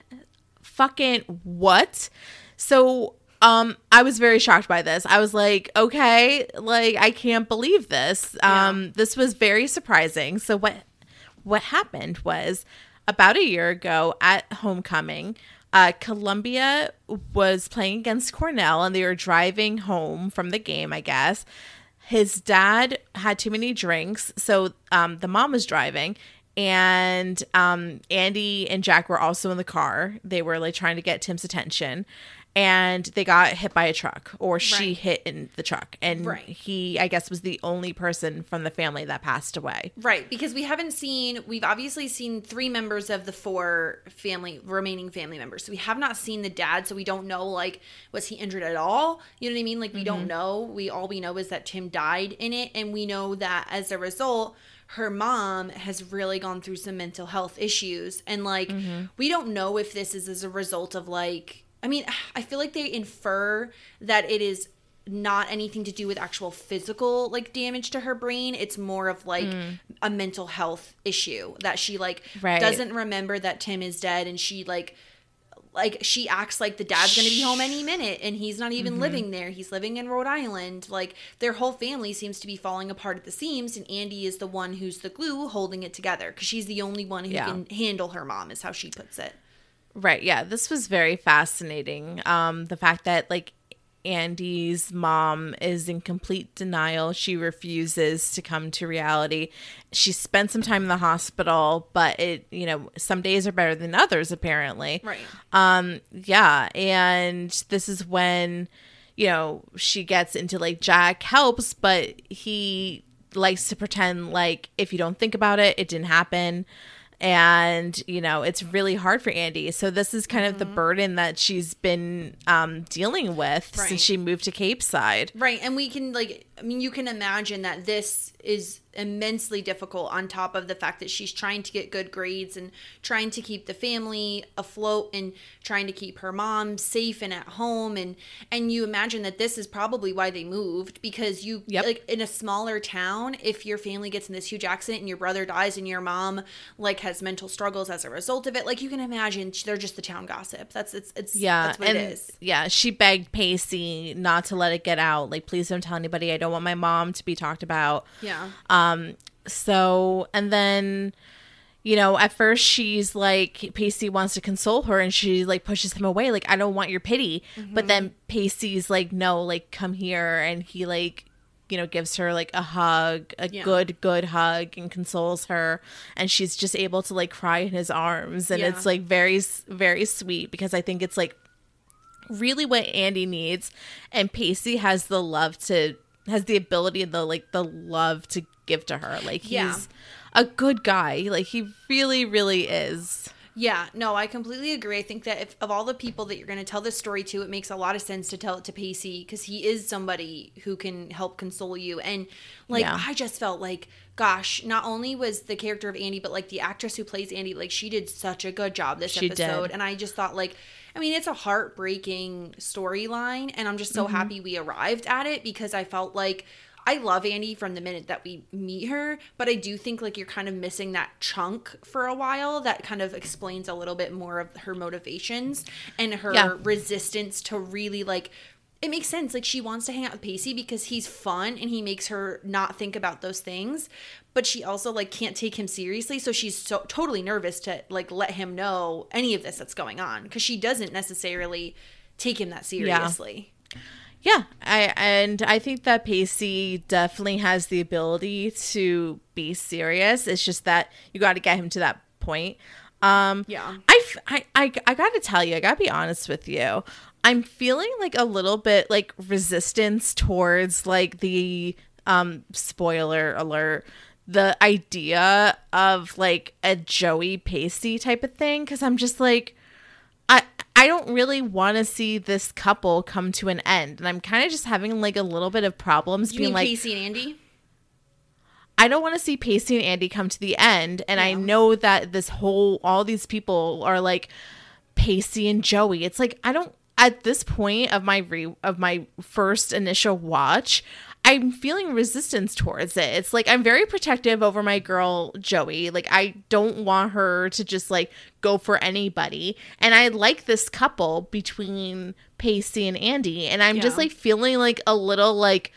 Speaker 4: Fucking what? So um I was very shocked by this. I was like, okay, like I can't believe this. Um this was very surprising. So what what happened was about a year ago at homecoming, uh, Columbia was playing against Cornell and they were driving home from the game, I guess. His dad had too many drinks, so um, the mom was driving, and um, Andie and Jack were also in the car. They were like trying to get Tim's attention, and they got hit by a truck, or she
Speaker 3: Right.
Speaker 4: hit in the truck, and
Speaker 3: Right.
Speaker 4: he, I guess, was the only person from the family that passed away.
Speaker 3: Right, because we haven't seen we've obviously seen three members of the four family remaining family members. So we have not seen the dad, so we don't know like was he injured at all? You know what I mean? Like we don't mm-hmm. know. We all we know is that Tim died in it and we know that as a result her mom has really gone through some mental health issues and like mm-hmm. we don't know if this is as a result of like I mean, I feel like they infer that it is not anything to do with actual physical like damage to her brain. It's more of like mm. a mental health issue that she like
Speaker 4: Right.
Speaker 3: doesn't remember that Tim is dead and she like like she acts like the dad's going to be home any minute and he's not even mm-hmm. living there. He's living in Rhode Island. Like their whole family seems to be falling apart at the seams and Andie is the one who's the glue holding it together cuz she's the only one who
Speaker 4: Yeah.
Speaker 3: can handle her mom is how she puts it.
Speaker 4: Right. Yeah. This was very fascinating. Um, the fact that like Andie's mom is in complete denial. She refuses to come to reality. She spent some time in the hospital, but it, you know, some days are better than others, apparently.
Speaker 3: Right.
Speaker 4: Um, yeah. And this is when, you know, she gets into like Jack helps, but he likes to pretend like if you don't think about it, it didn't happen. And, you know, it's really hard for Andie. So this is kind of the burden that she's been um, dealing with
Speaker 3: Mm-hmm. Right.
Speaker 4: since she moved to Capeside.
Speaker 3: Right, and we can like I mean, you can imagine that this is immensely difficult on top of the fact that she's trying to get good grades and trying to keep the family afloat and trying to keep her mom safe and at home and and you imagine that this is probably why they moved because you
Speaker 4: Yep.
Speaker 3: like in a smaller town if your family gets in this huge accident and your brother dies and your mom like has mental struggles as a result of it like you can imagine they're just the town gossip that's it's it's
Speaker 4: Yeah,
Speaker 3: that's what
Speaker 4: and
Speaker 3: it is
Speaker 4: yeah, she begged Pacey not to let it get out. Like, please don't tell anybody. I don't want my mom to be talked about.
Speaker 3: yeah
Speaker 4: Um, Um, so and then, you know, at first she's like Pacey wants to console her, and she like pushes him away. Like, I don't want your pity. But mm-hmm. then Pacey's like, no, like come here, and he like. You know, gives her like a hug, a
Speaker 3: Yeah.
Speaker 4: good, good hug, and consoles her, and she's just able to like cry in his arms, and
Speaker 3: Yeah.
Speaker 4: it's like very, very sweet because I think it's like really what Andie needs and Pacey has the love to has the ability and the like the love to give to her like he's
Speaker 3: Yeah.
Speaker 4: a good guy like he really really is
Speaker 3: Yeah, no, I completely agree. I think that if of all the people that you're going to tell this story to, it makes a lot of sense to tell it to Pacey because he is somebody who can help console you. And like,
Speaker 4: Yeah.
Speaker 3: I just felt like, gosh, not only was the character of Andie, but like the actress who plays Andie, like she did such a good job this
Speaker 4: She did.
Speaker 3: episode. And I just thought, like, I mean, it's a heartbreaking storyline, and I'm just so
Speaker 4: Mm-hmm.
Speaker 3: happy we arrived at it because I felt like. I love Andie from the minute that we meet her, but I do think like you're kind of missing that chunk for a while that kind of explains a little bit more of her motivations and her
Speaker 4: Yeah.
Speaker 3: resistance to really like it makes sense. Like she wants to hang out with Pacey because he's fun and he makes her not think about those things but she also like can't take him seriously. So she's so totally nervous to like let him know any of this that's going on because she doesn't necessarily take him that seriously.
Speaker 4: yeah I and I think that Pacey definitely has the ability to be serious it's just that you got to get him to that point um
Speaker 3: Yeah.
Speaker 4: I gotta tell you, I gotta be honest with you. I'm feeling like a little bit like resistance towards like the um spoiler alert the idea of like a Joey Pacey type of thing because I'm just like I I don't really want to see this couple come to an end and I'm kind of just having like a little bit of problems
Speaker 3: you
Speaker 4: being like
Speaker 3: Pacey and Andie
Speaker 4: I don't want to see Pacey and Andie come to the end. And I know that this whole, all these people are like Pacey and Joey. It's like, I don't, at this point of my re, of my first initial watch, I'm feeling resistance towards it. It's like I'm very protective over my girl Joey. Like I don't want her to just like go for anybody. And I like this couple between Pacey and Andie. And I'm just like feeling like a little like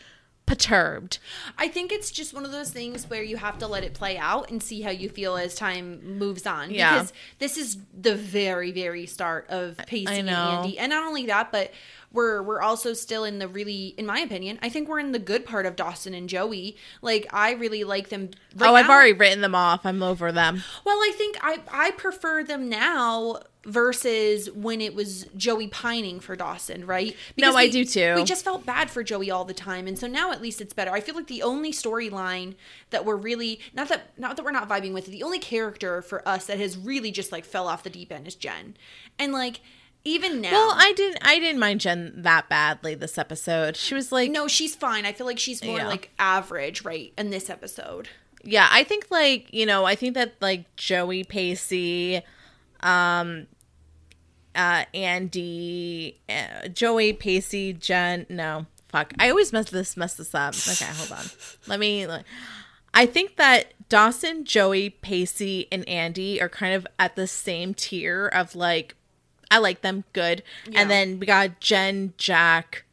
Speaker 4: perturbed.
Speaker 3: I think it's just one of those things where you have to let it play out and see how you feel as time moves on.
Speaker 4: Yeah.
Speaker 3: Because this is the very, very start of Pacey and. Andie. And not only that, but we're we're also still in the really in my opinion, I think we're in the good part of Dawson and Joey. Like I really like them right
Speaker 4: oh, I've already written them off. I'm over them.
Speaker 3: Well, I think I I prefer them now versus when it was Joey pining for Dawson, right?
Speaker 4: No, I
Speaker 3: we-
Speaker 4: do too.
Speaker 3: We just felt bad for Joey all the time, and so now at least it's better. I feel like the only storyline that we're really not that not that we're not vibing with, the only character for us that has really just like fell off the deep end is Jen, and like even now.
Speaker 4: Well, I didn't. I didn't mind Jen that badly this episode. She was like,
Speaker 3: no, she's fine. I feel like she's more
Speaker 4: Yeah.
Speaker 3: like average, right? In this episode,
Speaker 4: yeah. I think like you know. I think that like Joey Pacey, um, uh, Andie, uh, Joey Pacey, Jen. No, fuck. I always mess this mess this up. Okay, hold on. Let me. I think that Dawson, Joey, Pacey, and Andie are kind of at the same tier of like, I like them, good.
Speaker 3: Yeah.
Speaker 4: And then we got Jen, Jack,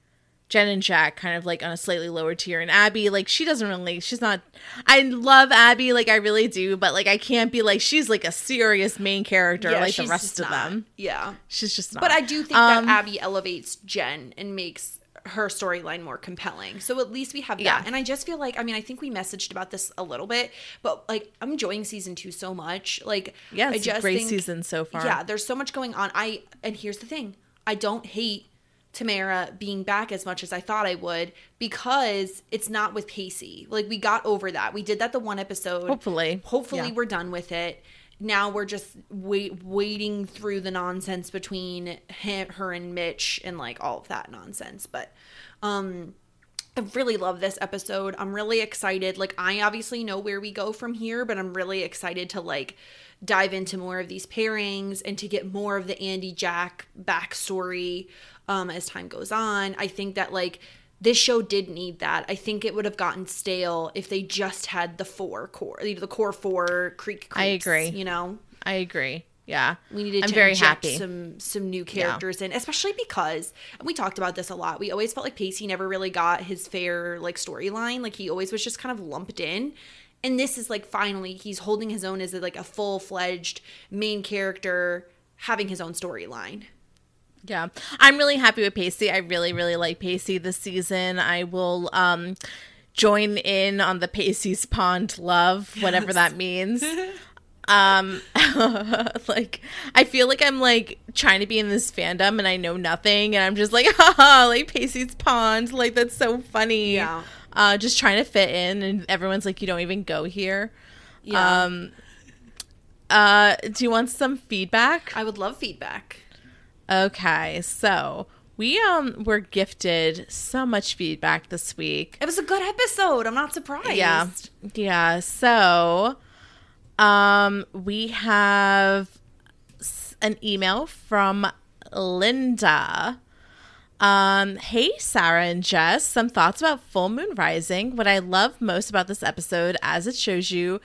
Speaker 4: Jen and Jack kind of like on a slightly lower tier. And Abby, like, she doesn't really, she's not, I love Abby, like, I really do, but like, I can't be like, she's like a serious main character like the rest of
Speaker 3: not.
Speaker 4: them.
Speaker 3: Yeah,
Speaker 4: She's just not.
Speaker 3: But I do think
Speaker 4: Um,
Speaker 3: that Abby elevates Jen and makes her storyline more compelling. So at least we have that.
Speaker 4: Yeah.
Speaker 3: And I just feel like I mean I think we messaged about this a little bit, but like I'm enjoying season 2 so much. Like
Speaker 4: Yeah,
Speaker 3: I
Speaker 4: it's a
Speaker 3: just
Speaker 4: great
Speaker 3: think-
Speaker 4: season so far.
Speaker 3: Yeah, there's so much going on. I and here's the thing. I don't hate Tamara being back as much as I thought I would because it's not with Pacey. Like we got over that. We did that the one episode.
Speaker 4: Hopefully.
Speaker 3: Hopefully
Speaker 4: Yeah.
Speaker 3: we're done with it. Now we're just wait, wading through the nonsense between him, her and Mitch and like all of that nonsense. But um I really love this episode. I'm really excited. Like I obviously know where we go from here, but I'm really excited to like dive into more of these pairings and to get more of the Andie Jack backstory um as time goes on. I think that like this show did need that. I think it would have gotten stale if they just had the four core, the core four creek.
Speaker 4: I agree.
Speaker 3: You know,
Speaker 4: I agree. Yeah.
Speaker 3: we needed
Speaker 4: I'm
Speaker 3: to
Speaker 4: very
Speaker 3: inject
Speaker 4: happy.
Speaker 3: some some new characters in, especially because and we talked about this a lot. We always felt like Pacey never really got his fair like storyline. Like he always was just kind of lumped in. And this is like finally he's holding his own as like a full fledged main character having his own storyline.
Speaker 4: Yeah. I'm really happy with Pacey. I really, really like Pacey this season. I will um join in on the Pacey's Pond love, whatever that means. um like I feel like I'm like trying to be in this fandom and I know nothing and I'm just like haha like Pacey's Pond like that's so funny.
Speaker 3: Yeah.
Speaker 4: Uh just trying to fit in and everyone's like you don't even go here.
Speaker 3: Yeah.
Speaker 4: Um uh do you want some feedback?
Speaker 3: I would love feedback.
Speaker 4: Okay, so we um were gifted so much feedback this week.
Speaker 3: It was a good episode. I'm not surprised.
Speaker 4: Yeah. Yeah. So um we have an email from Linda. Um, hey Sarah and Jess, some thoughts about Full Moon Rising. What I love most about this episode as it shows you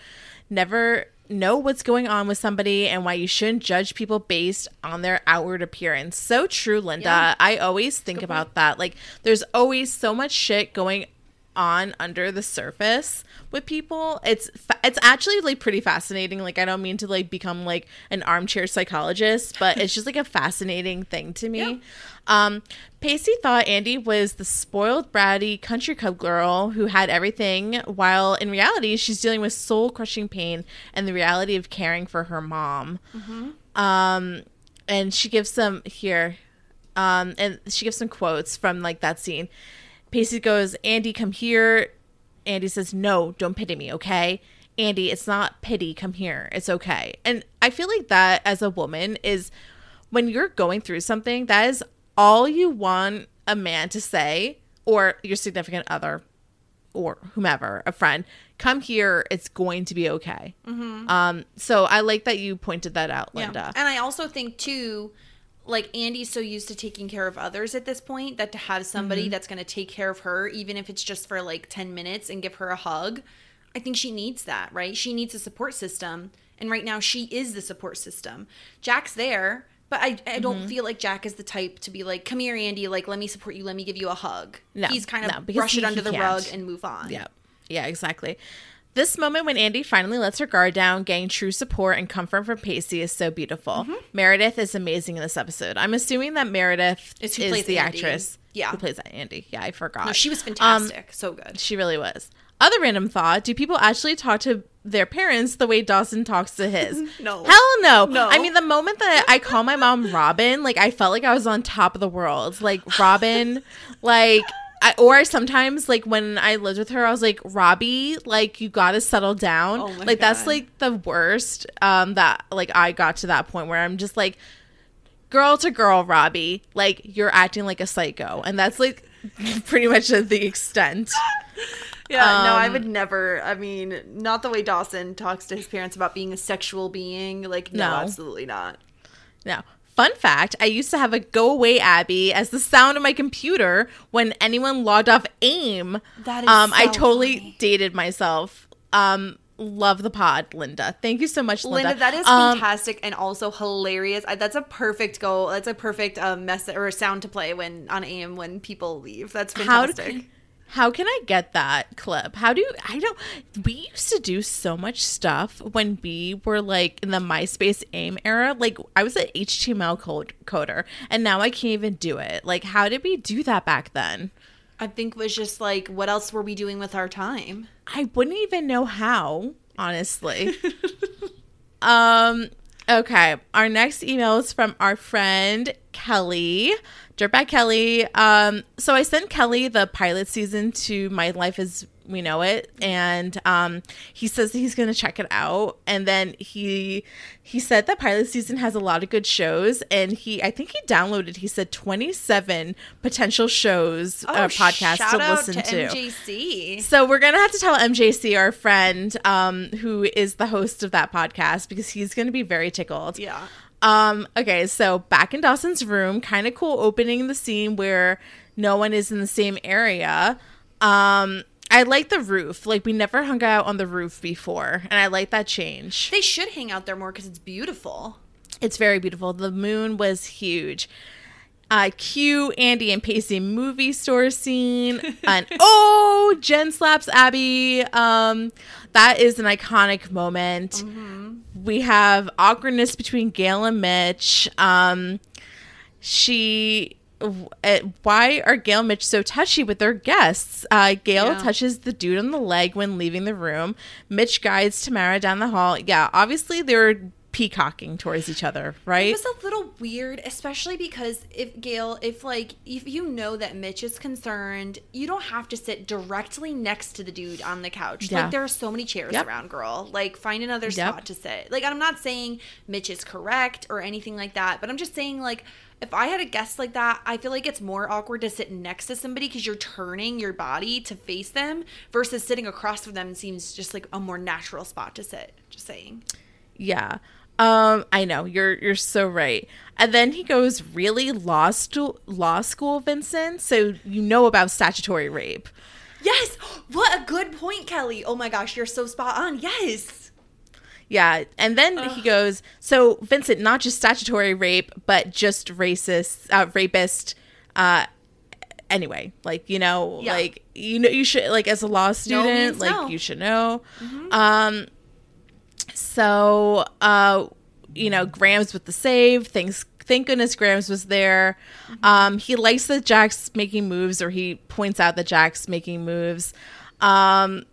Speaker 4: never know what's going on with somebody and why you shouldn't judge people based on their outward appearance. So true, Linda.
Speaker 3: Yeah.
Speaker 4: I always think about that. Like there's always so much shit going on under the surface with people it's fa- it's actually like pretty fascinating. Like i don't mean to like become like an armchair psychologist but it's just like a fascinating thing to me. Um pacey thought andie was the spoiled bratty country club girl who had everything while in reality she's dealing with soul crushing pain and the reality of caring for her mom. Um and she gives some here um and she gives some quotes from like that scene Pacey goes, Andie, come here. Andie says, No, don't pity me, okay? Andie, it's not pity. Come here. It's okay. And I feel like that as a woman is when you're going through something, that is all you want a man to say or your significant other or whomever, a friend, come here. It's going to be okay. Um, so I like that you pointed that out, Linda.
Speaker 3: And I also think too, like Andie's so used to taking care of others at this point that to have somebody
Speaker 4: Mm-hmm.
Speaker 3: that's going to take care of her, even if it's just for like 10 minutes and give her a hug, I think she needs that, right? She needs a support system. And right now she is the support system. Jack's there, but I, I don't
Speaker 4: Mm-hmm.
Speaker 3: feel like Jack is the type to be like, come here, Andie, like, let me support you, let me give you a hug.
Speaker 4: No,
Speaker 3: He's kind of
Speaker 4: no,
Speaker 3: brush
Speaker 4: he-
Speaker 3: it under the
Speaker 4: can't.
Speaker 3: rug and move on.
Speaker 4: Yeah. Yeah, exactly. This moment when Andie finally lets her guard down, getting true support and comfort from Pacey is so beautiful.
Speaker 3: Mm-hmm.
Speaker 4: Meredith is amazing in this episode. I'm assuming that Meredith is
Speaker 3: who plays
Speaker 4: the
Speaker 3: Andie.
Speaker 4: actress.
Speaker 3: Yeah.
Speaker 4: Who plays Andie. Yeah, I forgot.
Speaker 3: No, she was
Speaker 4: Um,
Speaker 3: fantastic. so good.
Speaker 4: she really was. Other random thought do people actually talk to their parents the way Dawson talks to his?
Speaker 3: No.
Speaker 4: Hell no.
Speaker 3: No.
Speaker 4: I mean, the moment that I call my mom Robin, like, I felt like I was on top of the world. Like, Robin, like, I, or sometimes, like, when I lived with her, I was like, Robbie, like, you gotta settle down.
Speaker 3: Oh
Speaker 4: like, that's like the worst um, that, like, I got to that point where I'm just like, girl to girl, Robbie, like, you're acting like a psycho. And that's, like, pretty much the extent.
Speaker 3: Yeah, no, I
Speaker 4: Um,
Speaker 3: would never. I mean, not the way Dawson talks to his parents about being a sexual being. Like, no,
Speaker 4: No.
Speaker 3: absolutely not.
Speaker 4: Now, fun fact I used to have a go away Abby as the sound of my computer when anyone logged off AIM.
Speaker 3: That is
Speaker 4: um, I totally
Speaker 3: funny.
Speaker 4: dated myself. Um, love the pod, Linda. Thank you so much, Linda.
Speaker 3: Linda, that is
Speaker 4: Um,
Speaker 3: fantastic and also hilarious. I, that's a perfect goal. That's a perfect um, mess or sound to play when on AIM when people leave. That's
Speaker 4: how
Speaker 3: fantastic.
Speaker 4: How can I get that clip? How do I don't we used to do so much stuff when we were like in the MySpace AIM era. Like I was an HTML code coder and now I can't even do it. Like how did we do that back then?
Speaker 3: I think was just like, what else were we doing with our time?
Speaker 4: I wouldn't even know how, honestly. um okay, our next email is from our friend Kelly. Dirtbag Kelly. Um so I sent Kelly the pilot season to My Life as we know it and um he says he's gonna check it out and then he he said that pilot season has a lot of good shows and he i think he downloaded he said 27 potential shows uh, podcasts
Speaker 3: Oh,
Speaker 4: to listen to,
Speaker 3: MJC.
Speaker 4: so we're gonna have to tell mjc our friend um who is the host of that podcast because he's gonna be very tickled
Speaker 3: Yeah.
Speaker 4: Um, okay, so back in Dawson's room, kind of cool opening the scene where no one is in the same area. Um, I like the roof. Like we never hung out on the roof before, and I like that change.
Speaker 3: They should hang out there more because it's beautiful.
Speaker 4: It's very beautiful. The moon was huge. Uh, cue Andie and Pacey movie store scene, and oh, Jen slaps Abby. Um, that is an iconic moment. We have awkwardness between Gail and Mitch. Um, she uh, why are Gail and Mitch so touchy with their guests? Uh, Gail
Speaker 3: Yeah.
Speaker 4: touches the dude on the leg when leaving the room. Mitch guides Tamara down the hall. Yeah, obviously they're peacocking towards each other, right?
Speaker 3: It was a little weird, especially because if Gail, if like if you know that Mitch is concerned, you don't have to sit directly next to the dude on the couch.
Speaker 4: Yeah.
Speaker 3: Like there are so many chairs
Speaker 4: Yep.
Speaker 3: around, girl. Like find another
Speaker 4: Yep.
Speaker 3: spot to sit. Like I'm not saying Mitch is correct or anything like that, but I'm just saying like if I had a guest like that, I feel like it's more awkward to sit next to somebody because you're turning your body to face them versus sitting across from them seems just like a more natural spot to sit. Just saying.
Speaker 4: Yeah. Um, I know you're you're so right. And then he goes really law school, law school, Vincent. So you know about statutory rape.
Speaker 3: Yes. What a good point, Kelly. Oh my gosh, you're so spot on. Yes.
Speaker 4: Yeah, and then he goes, so Vincent, not just statutory rape, but just racist, uh, rapist. Uh, anyway, like you know,
Speaker 3: Yeah.
Speaker 4: like you know, you should like as a law student,
Speaker 3: means
Speaker 4: like
Speaker 3: no.
Speaker 4: you should know. Um, so uh, you know, Grams with the save. Thanks, thank goodness Grams was there. Um, he likes that Jack's making moves, or he points out that Jack's making moves. Um,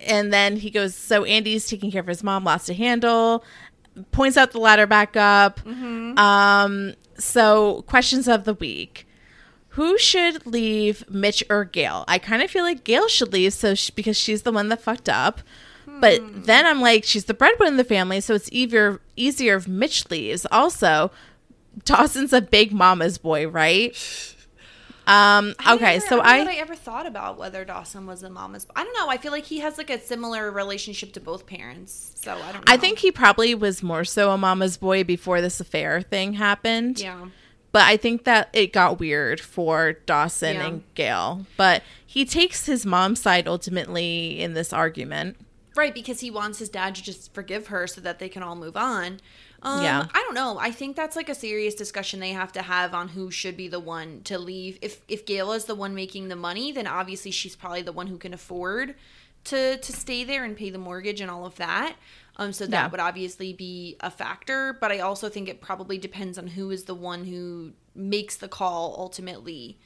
Speaker 4: and then he goes, so Andie's taking care of his mom, lost a handle. Points out the ladder back up. Um, so questions of the week. Who should leave, Mitch or Gail? I kind of feel like Gail should leave, so sh- because she's the one that fucked up. But then I'm like, she's the breadwinner in the family, so it's easier easier if Mitch leaves. Also, Dawson's a big mama's boy, right? Um. Okay, so
Speaker 3: I, don't know
Speaker 4: I
Speaker 3: I ever thought about whether Dawson was a mama's. Boy. I don't know. I feel like he has like a similar relationship to both parents. So I don't. know.
Speaker 4: I think he probably was more so a mama's boy before this affair thing happened.
Speaker 3: Yeah.
Speaker 4: But I think that it got weird for Dawson
Speaker 3: Yeah.
Speaker 4: and Gail. But he takes his mom's side ultimately in this argument.
Speaker 3: Right, because he wants his dad to just forgive her so that they can all move on. Um,
Speaker 4: Yeah.
Speaker 3: I don't know. I think that's like a serious discussion they have to have on who should be the one to leave. If if Gail is the one making the money, then obviously she's probably the one who can afford to to stay there and pay the mortgage and all of that. Um, so that
Speaker 4: Yeah.
Speaker 3: would obviously be a factor. But I also think it probably depends on who is the one who makes the call ultimately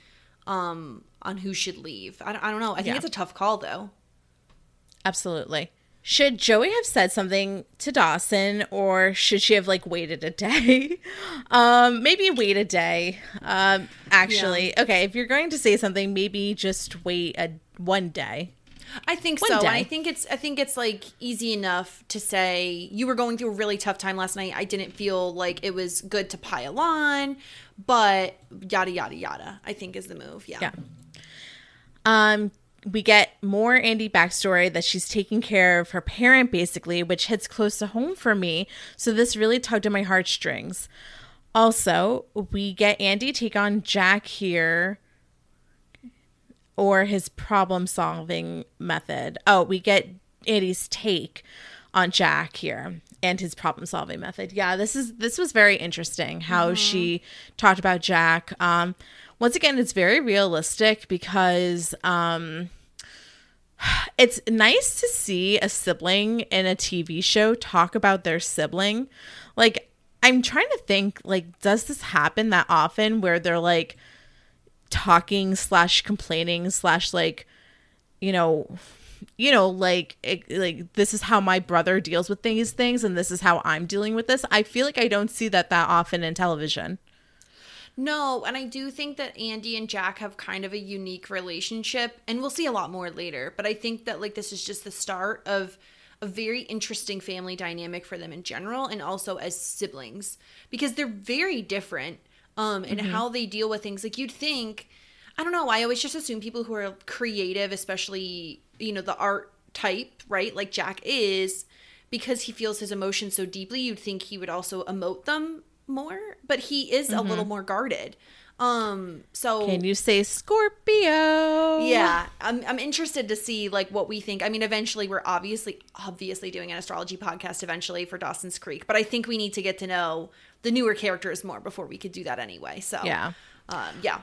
Speaker 3: um, on who should leave. I don't, I don't know. I think
Speaker 4: Yeah.
Speaker 3: it's a tough call though.
Speaker 4: Absolutely. Should Joey have said something to Dawson or should she have like waited a day? um maybe wait a day. Um actually. Okay, if you're going to say something, maybe just wait a one day.
Speaker 3: I think
Speaker 4: One
Speaker 3: so. And
Speaker 4: day.
Speaker 3: I think it's I think it's like easy enough to say you were going through a really tough time last night. I didn't feel like it was good to pile on, but yada yada yada. I think is the move. Yeah.
Speaker 4: Yeah. Um, we get more Andie backstory that she's taking care of her parent, basically, which hits close to home for me. So this really tugged at my heartstrings. Also, we get Andie take on Jack here, or his problem solving method. Oh, we get Andie's take on Jack here and his problem solving method. Yeah, this is this was very interesting how she talked about Jack. Um once again it's very realistic because um it's nice to see a sibling in a TV show talk about their sibling. Like I'm trying to think like does this happen that often where they're like talking slash complaining slash like you know you know like it, like this is how my brother deals with these things and this is how i'm dealing with this i feel like i don't see that that often in television
Speaker 3: No, and I do think that Andie and Jack have kind of a unique relationship, and we'll see a lot more later. But I think that like this is just the start of a very interesting family dynamic for them in general, and also as siblings because they're very different um in how they deal with things. Like you'd think, I don't know. I always just assume people who are creative, especially you know the art type, right? Like Jack is, because he feels his emotions so deeply. You'd think he would also emote them more, but he is a little more guarded. Um, so
Speaker 4: Can you say Scorpio?
Speaker 3: yeah, I'm I'm interested to see like what we think. I mean, eventually we're obviously obviously doing an astrology podcast eventually for Dawson's Creek, but I think we need to get to know the newer characters more before we could do that anyway. So
Speaker 4: Yeah.
Speaker 3: um, yeah.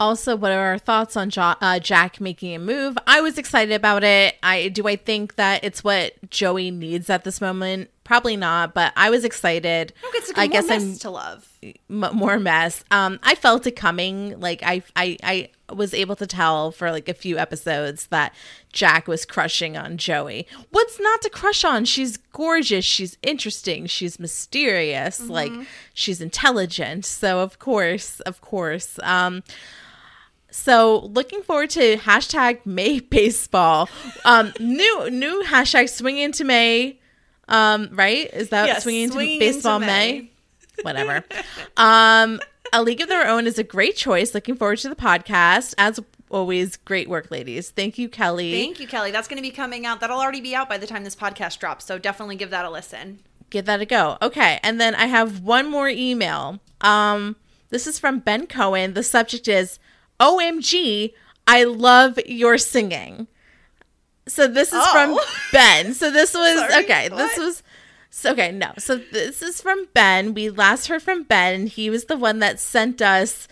Speaker 4: Also, what are our thoughts on jo- uh, Jack making a move? I was excited about it. I do. I think that it's what Joey needs at this moment. Probably not, but I was excited.
Speaker 3: Look, it's a
Speaker 4: I guess
Speaker 3: mess
Speaker 4: I'm
Speaker 3: to love.
Speaker 4: m- more mess. Um, I felt it coming. Like I, I, I was able to tell for like a few episodes that Jack was crushing on Joey. What's not to crush on? She's gorgeous. She's interesting. She's mysterious. Like she's intelligent. So of course, of course. Um, so looking forward to hashtag May baseball. Um, new new hashtag swing into May. Um, right? Is that
Speaker 3: Yes,
Speaker 4: swinging into baseball
Speaker 3: into
Speaker 4: May?
Speaker 3: May.
Speaker 4: whatever. um, A League of Their Own is a great choice. Looking forward to the podcast. As always, great work, ladies. Thank you, Kelly.
Speaker 3: Thank you, Kelly. That's going to be coming out. That'll already be out by the time this podcast drops. So definitely give that a listen.
Speaker 4: Give that a go. Okay, and then I have one more email. Um, this is from Ben Cohen. The subject is OMG, I love your singing. So this is from
Speaker 3: Oh.
Speaker 4: Ben. So this was
Speaker 3: Sorry,
Speaker 4: okay. This was so okay. No, so this is from Ben. We last heard from Ben. And he was the one that sent us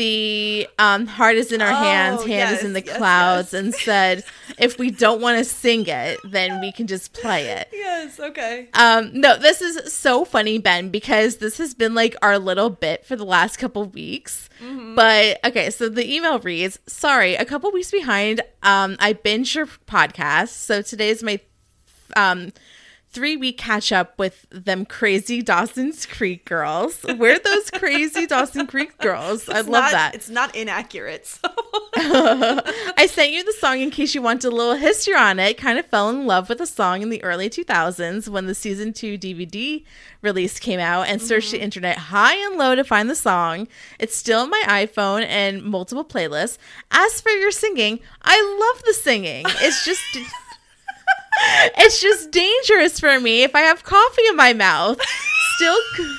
Speaker 4: the um, heart is in our hands,
Speaker 3: Oh,
Speaker 4: hand is in the
Speaker 3: yes,
Speaker 4: clouds,
Speaker 3: yes.
Speaker 4: and said if we don't want to sing it, then we can just play it.
Speaker 3: Yes. Okay.
Speaker 4: Um, no, this is so funny, Ben, because this has been like our little bit for the last couple weeks. But okay, so the email reads Sorry, a couple weeks behind. Um, I binged your podcast. So today's my um three week catch up with them crazy Dawson's Creek girls. We're those crazy Dawson Creek girls. I love
Speaker 3: not-
Speaker 4: that.
Speaker 3: It's not inaccurate. So.
Speaker 4: I sent you the song in case you wanted a little history on it. Kind of fell in love with the song in the early 2000s when the season 2 DVD release came out and searched mm-hmm. the internet high and low to find the song. It's still on my iPhone and multiple playlists. As for your singing, I love the singing. It's just It's just dangerous for me if I have coffee in my mouth. Still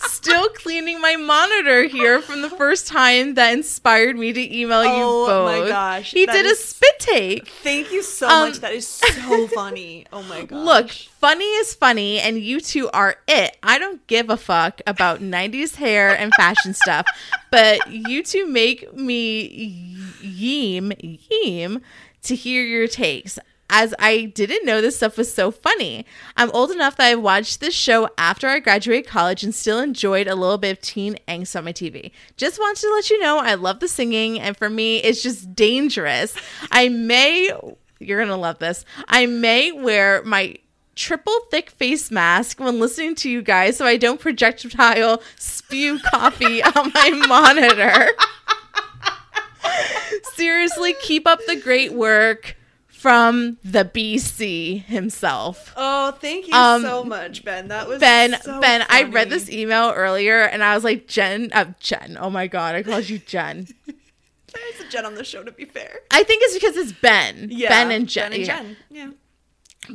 Speaker 4: Still cleaning my monitor here from the first time that inspired me to email you both.
Speaker 3: Oh my gosh,
Speaker 4: He did a spit take.
Speaker 3: Thank you so
Speaker 4: Um,
Speaker 3: much. That is so funny. Oh my god.
Speaker 4: Look, funny is funny, and you two are it. I don't give a fuck about 90s hair and fashion stuff, but you two make me yeem, yeem to hear your takes. As I didn't know this stuff was so funny. I'm old enough that I watched this show after I graduated college and still enjoyed a little bit of teen angst on my TV. Just wanted to let you know I love the singing, and for me, it's just dangerous. I may you're gonna love this. I may wear my triple thick face mask when listening to you guys so I don't projectile spew coffee on my monitor. Seriously, keep up the great work from the BC himself.
Speaker 3: Oh, thank you
Speaker 4: Um,
Speaker 3: so much, Ben. That was
Speaker 4: Ben,
Speaker 3: so
Speaker 4: Ben, I read this email earlier and I was like, Jen, uh, Jen, oh my God, I called you Jen.
Speaker 3: There's a Jen on the show, to be fair.
Speaker 4: I think it's because it's Ben.
Speaker 3: Yeah,
Speaker 4: Ben and Jen.
Speaker 3: Ben and
Speaker 4: yeah.
Speaker 3: Jen. Yeah.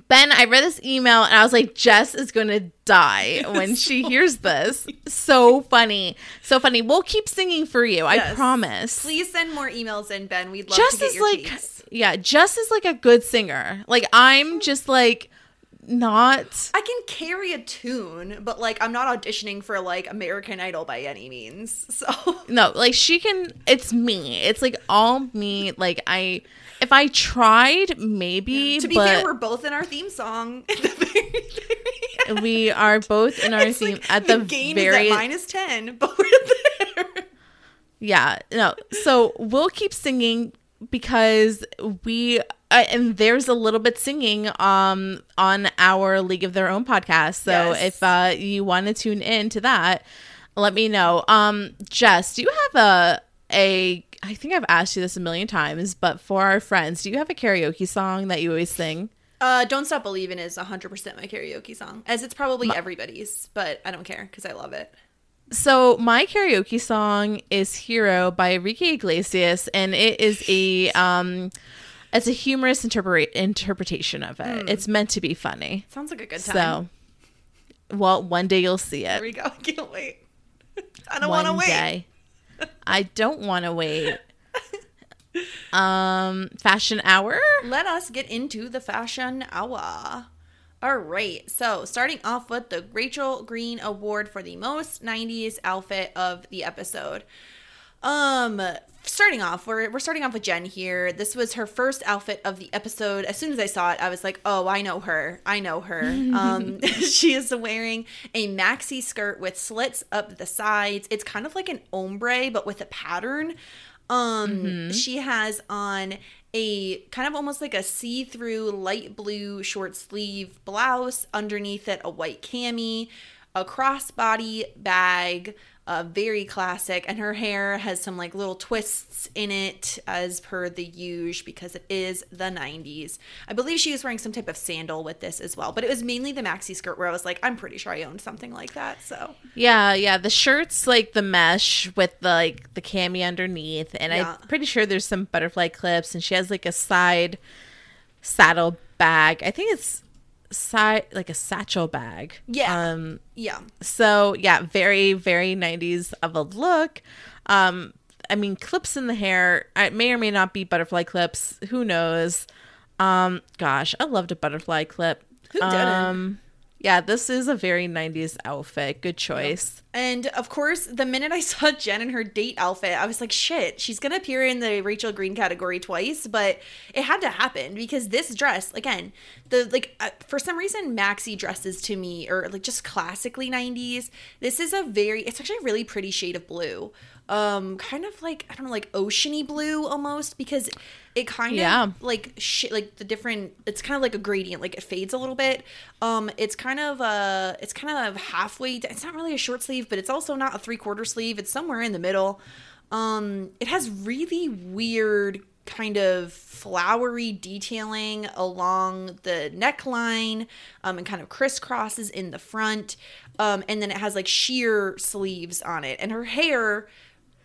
Speaker 4: Ben, I read this email and I was like, Jess is going to die when she hears this. So funny. So funny. We'll keep singing for you. I promise.
Speaker 3: Please send more emails in, Ben. We'd love
Speaker 4: Jess
Speaker 3: to get
Speaker 4: is
Speaker 3: your
Speaker 4: like, yeah, Jess is like a good singer. Like, I'm oh. just like, not.
Speaker 3: I can carry a tune, but like I'm not auditioning for like American Idol by any means. So
Speaker 4: No, like she can. It's me. It's like all me. Like I, if I tried, maybe.
Speaker 3: to be fair, we're both in our theme song. The very, very end.
Speaker 4: we are both in our
Speaker 3: It's
Speaker 4: theme
Speaker 3: like
Speaker 4: at the,
Speaker 3: gain
Speaker 4: very
Speaker 3: is at minus ten, but we're there.
Speaker 4: Yeah, no. So we'll keep singing because we uh, and there's a little bit singing um on our League of Their Own podcast. So
Speaker 3: Yes.
Speaker 4: if uh you want to tune in to that, let me know. Um, Jess, do you have a a? I think I've asked you this a million times, but for our friends, do you have a karaoke song that you always sing?
Speaker 3: Uh, Don't Stop Believing is 100% my karaoke song, as it's probably everybody's, but I don't care because I love it.
Speaker 4: So my karaoke song is "Hero" by Enrique Iglesias, and it is a um, it's a humorous interpret interpretation of it. It's meant to be funny.
Speaker 3: Sounds like a good time.
Speaker 4: So, well, one day you'll see it.
Speaker 3: Here
Speaker 4: it.
Speaker 3: we go. I can't wait. I don't want to wait.
Speaker 4: day. I don't want to wait. Um, fashion hour.
Speaker 3: Let us get into the fashion hour. All right. So, starting off with the Rachel Green Award for the most 90s outfit of the episode. Um, starting off, we're, we're starting off with Jen here. This was her first outfit of the episode. As soon as I saw it, I was like, oh, I know her. I know her. um, she is wearing a maxi skirt with slits up the sides. It's kind of like an ombre, but with a pattern. Um, she has on a kind of almost like a see-through light blue short sleeve blouse, underneath it a white cami, a crossbody bag, uh, very classic, and her hair has some like little twists in it as per the usual because it is the 90s. I believe she was wearing some type of sandal with this as well, but it was mainly the maxi skirt where I was like, I'm pretty sure I owned something like that. So
Speaker 4: Yeah, yeah. The shirt's like the mesh with the like the cami underneath, and
Speaker 3: Yeah.
Speaker 4: I'm pretty sure there's some butterfly clips, and she has like a side saddle bag. I think it's side like a satchel bag.
Speaker 3: Yeah.
Speaker 4: Um.
Speaker 3: yeah,
Speaker 4: So yeah, very very 90s of a look. Um. I mean, clips in the hair. It may or may not be butterfly clips. Who knows? Um. Gosh, I loved a butterfly clip.
Speaker 3: Who didn't?
Speaker 4: Um. Yeah, this is a very 90s outfit. Good choice.
Speaker 3: And of course, the minute I saw Jen in her date outfit, I was like, shit, she's going to appear in the Rachel Green category twice, but it had to happen because this dress, again, the like uh, for some reason maxi dresses to me or like just classically 90s. This is a very it's actually a really pretty shade of blue. Um kind of like I don't know like oceany blue almost because it kind
Speaker 4: Yeah.
Speaker 3: of like shit like the different it's kind of like a gradient like it fades a little bit um it's kind of uh it's kind of halfway it's not really a short sleeve but it's also not a three quarter sleeve it's somewhere in the middle um it has really weird kind of flowery detailing along the neckline um and kind of crisscrosses in the front um and then it has like sheer sleeves on it and her hair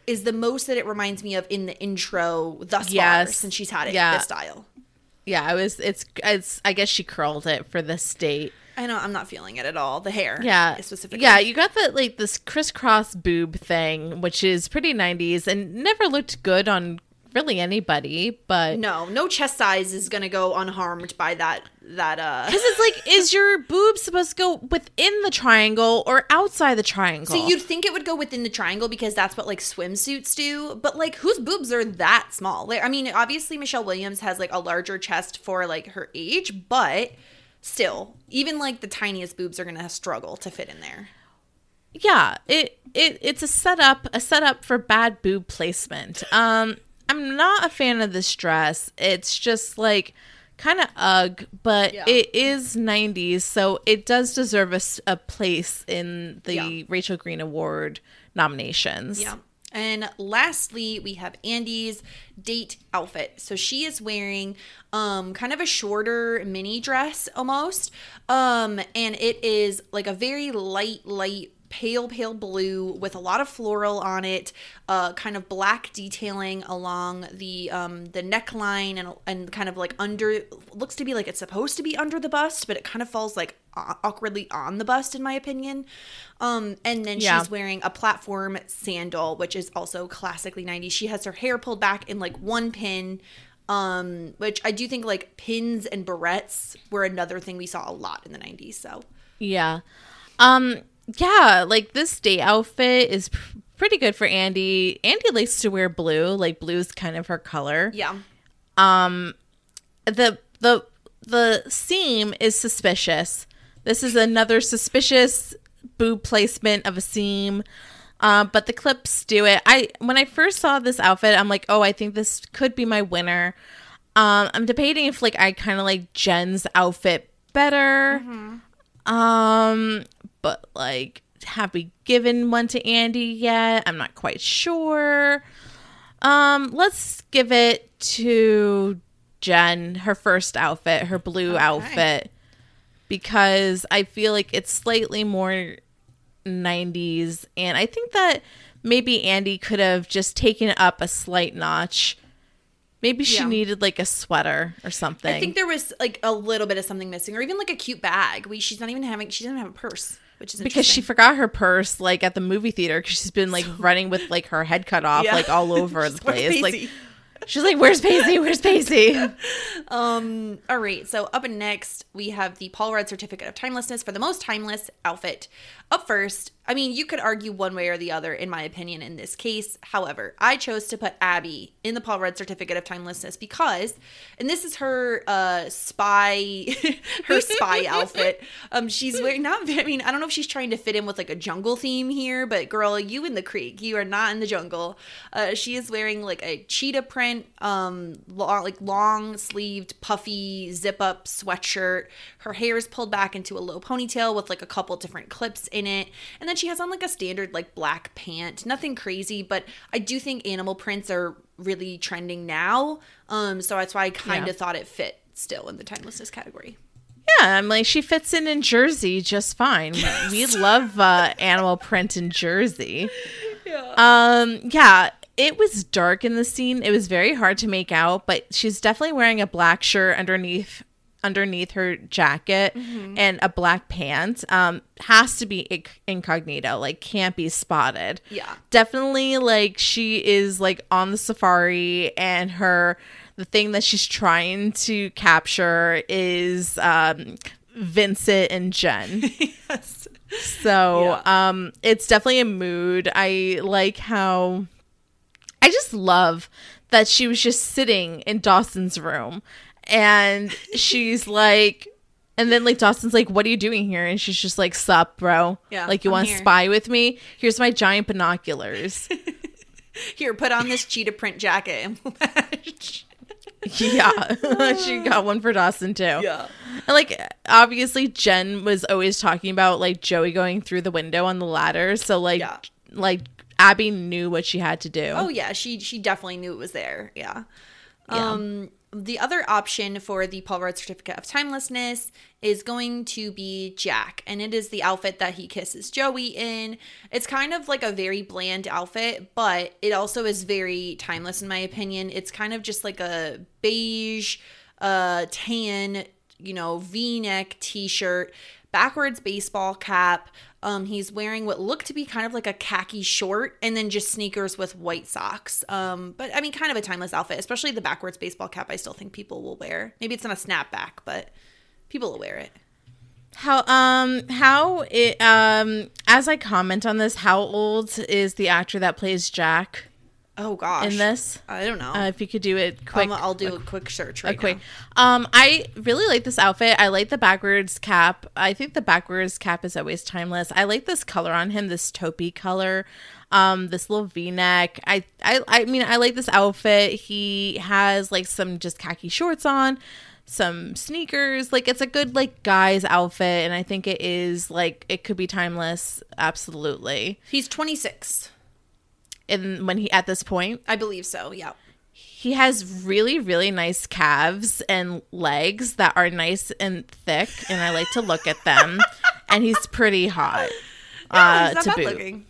Speaker 3: is the most that it reminds me of in the intro thus far since she's had it
Speaker 4: Yeah.
Speaker 3: this style.
Speaker 4: Yeah, I was. It's. It's. I guess she curled it for this date.
Speaker 3: I know I'm not feeling it at all. The hair,
Speaker 4: Yeah,
Speaker 3: specifically.
Speaker 4: Yeah, you got the like this crisscross boob thing, which is pretty '90s and never looked good on really anybody. But
Speaker 3: no, no chest size is gonna go unharmed by that. That uh.
Speaker 4: because it's like, is your boob supposed to go within the triangle or outside the triangle?
Speaker 3: So you'd think it would go within the triangle because that's what like swimsuits do, but like whose boobs are that small? Like I mean, obviously Michelle Williams has like a larger chest for like her age, but still, even like the tiniest boobs are gonna struggle to fit in there.
Speaker 4: yeah, it it it's a setup a setup for bad boob placement. Um, I'm not a fan of this dress. It's just like kind of ugh, but
Speaker 3: Yeah.
Speaker 4: it is 90s, so it does deserve a, a place in the
Speaker 3: Yeah.
Speaker 4: Rachel Green Award nominations.
Speaker 3: Yeah. And lastly, we have Andie's date outfit. So she is wearing um kind of a shorter mini dress almost. Um and it is like a very light light pale pale blue with a lot of floral on it uh kind of black detailing along the um the neckline and and kind of like under looks to be like it's supposed to be under the bust but it kind of falls like awkwardly on the bust in my opinion um and then
Speaker 4: Yeah.
Speaker 3: she's wearing a platform sandal, which is also classically 90s. She has her hair pulled back in like one pin, um, which I do think like pins and barrettes were another thing we saw a lot in the 90s. So
Speaker 4: Yeah. Um yeah, like this day outfit is pr- pretty good for Andie. Andie likes to wear blue, like blue's kind of her color.
Speaker 3: yeah,
Speaker 4: the the the seam is suspicious. This is another suspicious boob placement of a seam. Uh, but the clips do it. I when I first saw this outfit, I'm like, oh, I think this could be my winner. Um, I'm debating if like I kind of like Jen's outfit better. Um, but like have we given one to Andie yet? I'm not quite sure. Um, let's give it to Jen, her first outfit, her blue outfit, because I feel like it's slightly more 90s. And I think that maybe Andie could have just taken it up a slight notch. Maybe she
Speaker 3: Yeah.
Speaker 4: needed like a sweater or something.
Speaker 3: I think there was like a little bit of something missing, or even like a cute bag. We she's not even having she doesn't have a purse, which is
Speaker 4: because she forgot her purse like at the movie theater because she's been like running with like her head cut off
Speaker 3: Yeah.
Speaker 4: like all over the place. Like? She's like, "Where's Pacey? Where's Pacey?"
Speaker 3: Um, all right, so up and next we have the Paul Rudd Certificate of Timelessness for the most timeless outfit. Up first, I mean, you could argue one way or the other, in my opinion, in this case. However, I chose to put Abby in the Paul Rudd Certificate of Timelessness because, and this is her uh spy, her spy outfit. Um, she's wearing not. I mean, I don't know if she's trying to fit in with like a jungle theme here, but girl, you in the creek, you are not in the jungle. Uh, she is wearing like a cheetah print, um, long, like long sleeved, puffy zip up sweatshirt. Her hair is pulled back into a low ponytail with like a couple different clips in it, and then she has on like a standard like black pant. Nothing crazy, but I do think animal prints are really trending now. Um, so that's why I kind of
Speaker 4: Yeah.
Speaker 3: thought it fit still in the timelessness category.
Speaker 4: yeah, I'm like, she fits in in Jersey just fine. We love uh, animal print in Jersey. Um, yeah, it was dark in the scene. It was very hard to make out, but she's definitely wearing a black shirt underneath underneath her jacket and a black pant. Um, has to be inc- incognito, like can't be spotted.
Speaker 3: Yeah.
Speaker 4: definitely like she is like on the safari and her the thing that she's trying to capture is um Vincent and Jen.
Speaker 3: yes.
Speaker 4: So um it's definitely a mood. I like how I just love that she was just sitting in Dawson's room and she's like and then like Dawson's like, What are you doing here? And she's just like, Sup, bro.
Speaker 3: Yeah,
Speaker 4: Like you want to spy with me? Here's my giant binoculars.
Speaker 3: Here, put on this cheetah print jacket and we'll match.
Speaker 4: yeah. she got one for Dawson too.
Speaker 3: Yeah.
Speaker 4: And like obviously Jen was always talking about like Joey going through the window on the ladder. So like
Speaker 3: Yeah.
Speaker 4: like Abby knew what she had to do.
Speaker 3: Oh yeah, she she definitely knew it was there. Yeah.
Speaker 4: Yeah.
Speaker 3: Um the other option for the Paul Rudd Certificate of Timelessness is going to be Jack, and it is the outfit that he kisses Joey in. It's kind of like a very bland outfit, but it also is very timeless in my opinion. It's kind of just like a beige, uh, tan, you know, V-neck T-shirt, backwards baseball cap. Um, he's wearing what looked to be kind of like a khaki short and then just sneakers with white socks. Um, but I mean, kind of a timeless outfit, especially the backwards baseball cap. I still think people will wear. Maybe it's not a snapback, but people will wear it.
Speaker 4: How um how it um as I comment on this, how old is the actor that plays Jack
Speaker 3: Oh gosh,
Speaker 4: in this?
Speaker 3: I don't know.
Speaker 4: Uh, if you could do it quick.
Speaker 3: um, I'll do a, quick search right
Speaker 4: a quick.
Speaker 3: now.
Speaker 4: Um, I really like this outfit. I like the backwards cap. I think the backwards cap is always timeless. I like this color on him, this taupey color. Um, this little V-neck. I, I, I mean, I like this outfit. He has like some just khaki shorts on, some sneakers. Like it's a good like guy's outfit, and I think it is like it could be timeless. Absolutely.
Speaker 3: He's 26.
Speaker 4: And when he at this point,
Speaker 3: I believe so. Yeah.
Speaker 4: he has really really nice calves and legs that are nice and thick and i like to look at them and he's pretty hot uh
Speaker 3: He's not
Speaker 4: to
Speaker 3: bad
Speaker 4: boot
Speaker 3: looking.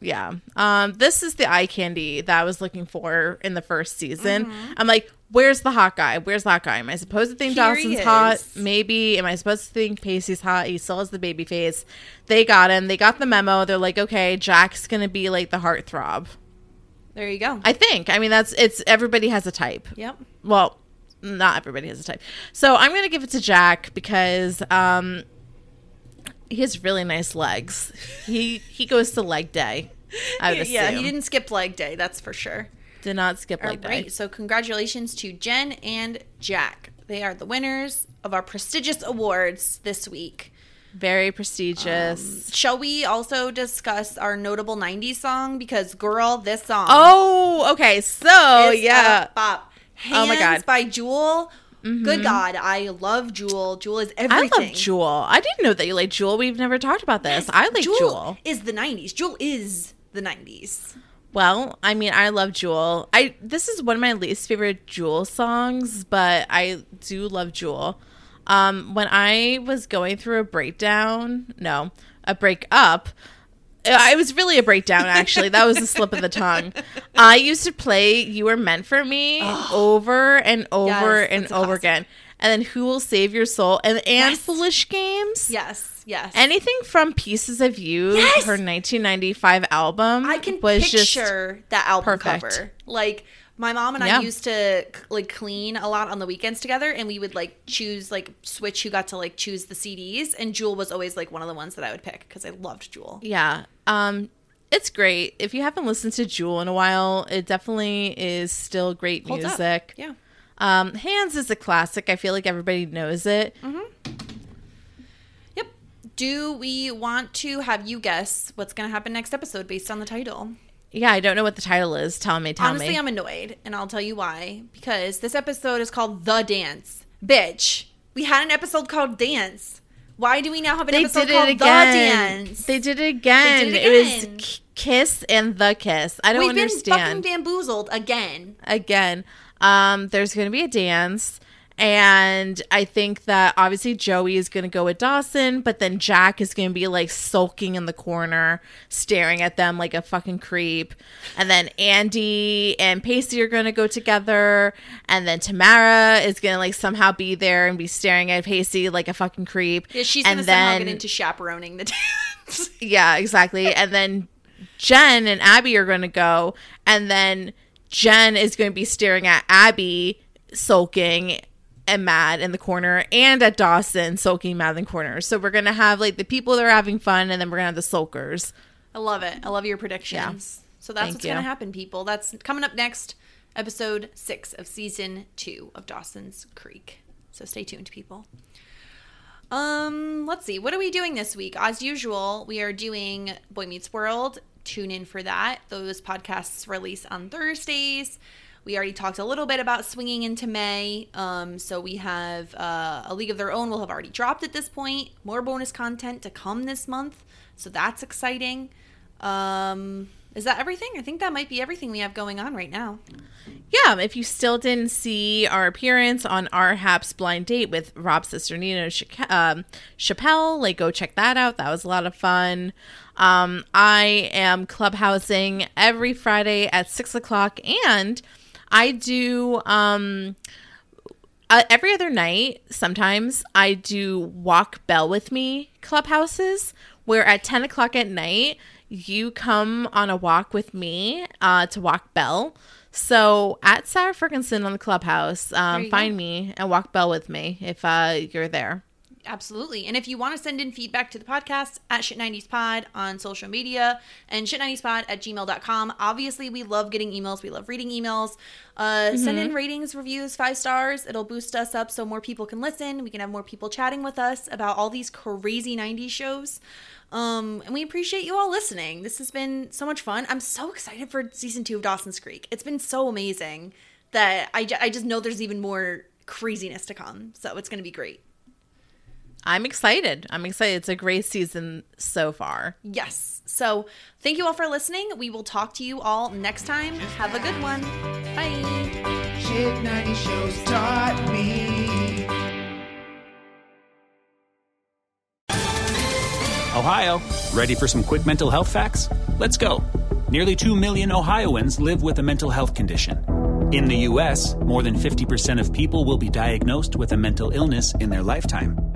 Speaker 4: Yeah. Um this is the eye candy that i was looking for in the first season.
Speaker 3: Mm-hmm.
Speaker 4: i'm like where's the hot guy? Where's the hot guy? Am i supposed to think
Speaker 3: Here
Speaker 4: dawson's hot? maybe. Am i supposed to think pacey's hot? He still has the baby face. They got him. They got the memo. They're like okay jack's gonna be like the heartthrob.
Speaker 3: There you go.
Speaker 4: i think. I mean that's it's everybody has a type.
Speaker 3: Yep.
Speaker 4: well not everybody has a type. So i'm gonna give it to jack because um he has really nice legs he he goes to leg day i would
Speaker 3: Yeah,
Speaker 4: assume
Speaker 3: he didn't skip leg day. That's for sure.
Speaker 4: did not skip
Speaker 3: All
Speaker 4: leg day
Speaker 3: right. So congratulations to Jen and Jack. They are the winners of our prestigious awards this week.
Speaker 4: very prestigious um,
Speaker 3: Shall we also discuss our notable 90s song? Because, girl, this song.
Speaker 4: oh okay so yeah
Speaker 3: a bop. Hands
Speaker 4: Oh my God.
Speaker 3: by Jewel. Good God, I love Jewel. Jewel is everything.
Speaker 4: I love Jewel. I didn't know that you like Jewel. We've never talked about this. I like
Speaker 3: Jewel,
Speaker 4: Jewel.
Speaker 3: is the '90s. Jewel is the '90s.
Speaker 4: Well, I mean, I love Jewel. I this is one of my least favorite Jewel songs, but I do love Jewel. Um, when I was going through a breakdown, no, a breakup. It was really a breakdown, actually. that was a slip of the tongue. I used to play "You Were Meant for Me" over and over
Speaker 3: Yes,
Speaker 4: and over
Speaker 3: classic.
Speaker 4: again, and then "Who Will Save Your Soul" and and
Speaker 3: Yes.
Speaker 4: "Foolish Games."
Speaker 3: Yes, yes.
Speaker 4: Anything from Pieces of You,
Speaker 3: Yes!
Speaker 4: her 1995 album,
Speaker 3: I can
Speaker 4: was
Speaker 3: picture
Speaker 4: just
Speaker 3: that album
Speaker 4: perfect.
Speaker 3: cover. Like my mom and
Speaker 4: Yeah.
Speaker 3: I used to like clean a lot on the weekends together, and we would like choose like switch who got to like choose the CDs, and Jewel was always like one of the ones that I would pick because I loved Jewel.
Speaker 4: Yeah. Um it's great. If you haven't listened to Jewel in a while, it definitely is still great
Speaker 3: Holds up.
Speaker 4: music.
Speaker 3: Yeah.
Speaker 4: Um Hands is a classic. I feel like everybody knows it. Mm-hmm.
Speaker 3: Yep. Do we want to have you guess what's going to happen next episode based on the title?
Speaker 4: Yeah, I don't know what the title is. Tell me, tell me.
Speaker 3: Honestly,
Speaker 4: me.
Speaker 3: I'm annoyed, and I'll tell you why. Because this episode is called The Dance. Bitch, we had an episode called Dance. Why do we now have an
Speaker 4: they
Speaker 3: episode called
Speaker 4: again.
Speaker 3: The Dance?
Speaker 4: They did it again.
Speaker 3: They did it again.
Speaker 4: it was. K- Kiss and the Kiss. I don't
Speaker 3: We've been
Speaker 4: understand.
Speaker 3: fucking bamboozled again.
Speaker 4: again. Um, there's going to be a dance. And I think that obviously Joey is going to go with Dawson, but then Jack is going to be like sulking in the corner, staring at them like a fucking creep. And then Andie and Pacey are going to go together. And then Tamara is going to like somehow be there and be staring at Pacey like a fucking creep.
Speaker 3: Yeah, she's gonna somehow get into chaperoning the dance.
Speaker 4: yeah, exactly. And then Jen and Abby are going to go, and then Jen is going to be staring at Abby sulking and mad in the corner, and at Dawson sulking mad in the corner. So we're going to have like the people that are having fun, and then we're going to have the sulkers.
Speaker 3: I love it. I love your predictions. So that's
Speaker 4: Thank
Speaker 3: what's
Speaker 4: you.
Speaker 3: gonna happen, people. That's coming up next, episode six of season two of Dawson's Creek. So stay tuned, people. Um, let's see. What are we doing this week? As usual, we are doing Boy Meets World. Tune in for that. Those podcasts release on Thursdays. We already talked a little bit about swinging into May. Um, so we have uh, a League of Their Own will have already dropped at this point. More bonus content to come this month. So that's exciting. Um, is that everything? I think that might be everything we have going on right now.
Speaker 4: Yeah, if you still didn't see our appearance on our Haps blind date with Rob's sister Chac- um, Chappelle, like go check that out. That was a lot of fun. Um, I am clubhousing every Friday at six o'clock, and I do um, uh, every other night. Sometimes I do walk bell with me clubhouses, where at ten o'clock at night you come on a walk with me uh, to walk bell. So at Sarah Ferguson on the clubhouse, um, find
Speaker 3: go.
Speaker 4: me and walk bell with me if uh, you're there.
Speaker 3: Absolutely. And if you want to send in feedback to the podcast at Shit90spod on social media and shit90spod at gmail.com. Obviously, we love getting emails. We love reading emails. Uh, Send in ratings, reviews, five stars. It'll boost us up so more people can listen. We can have more people chatting with us about all these crazy 90s shows. Um, and we appreciate you all listening. This has been so much fun. I'm so excited for season two of Dawson's Creek. It's been so amazing that I, I just know there's even more craziness to come. So it's going to be great.
Speaker 4: I'm excited. I'm excited. It's a great season so far.
Speaker 3: Yes. So thank you all for listening. We will talk to you all next time. Have a good one. Bye.
Speaker 1: Shit 90 shows taught me.
Speaker 5: Ohio, ready for some quick mental health facts? Let's go. Nearly 2 million Ohioans live with a mental health condition. In the U.S., more than 50% of people will be diagnosed with a mental illness in their lifetime.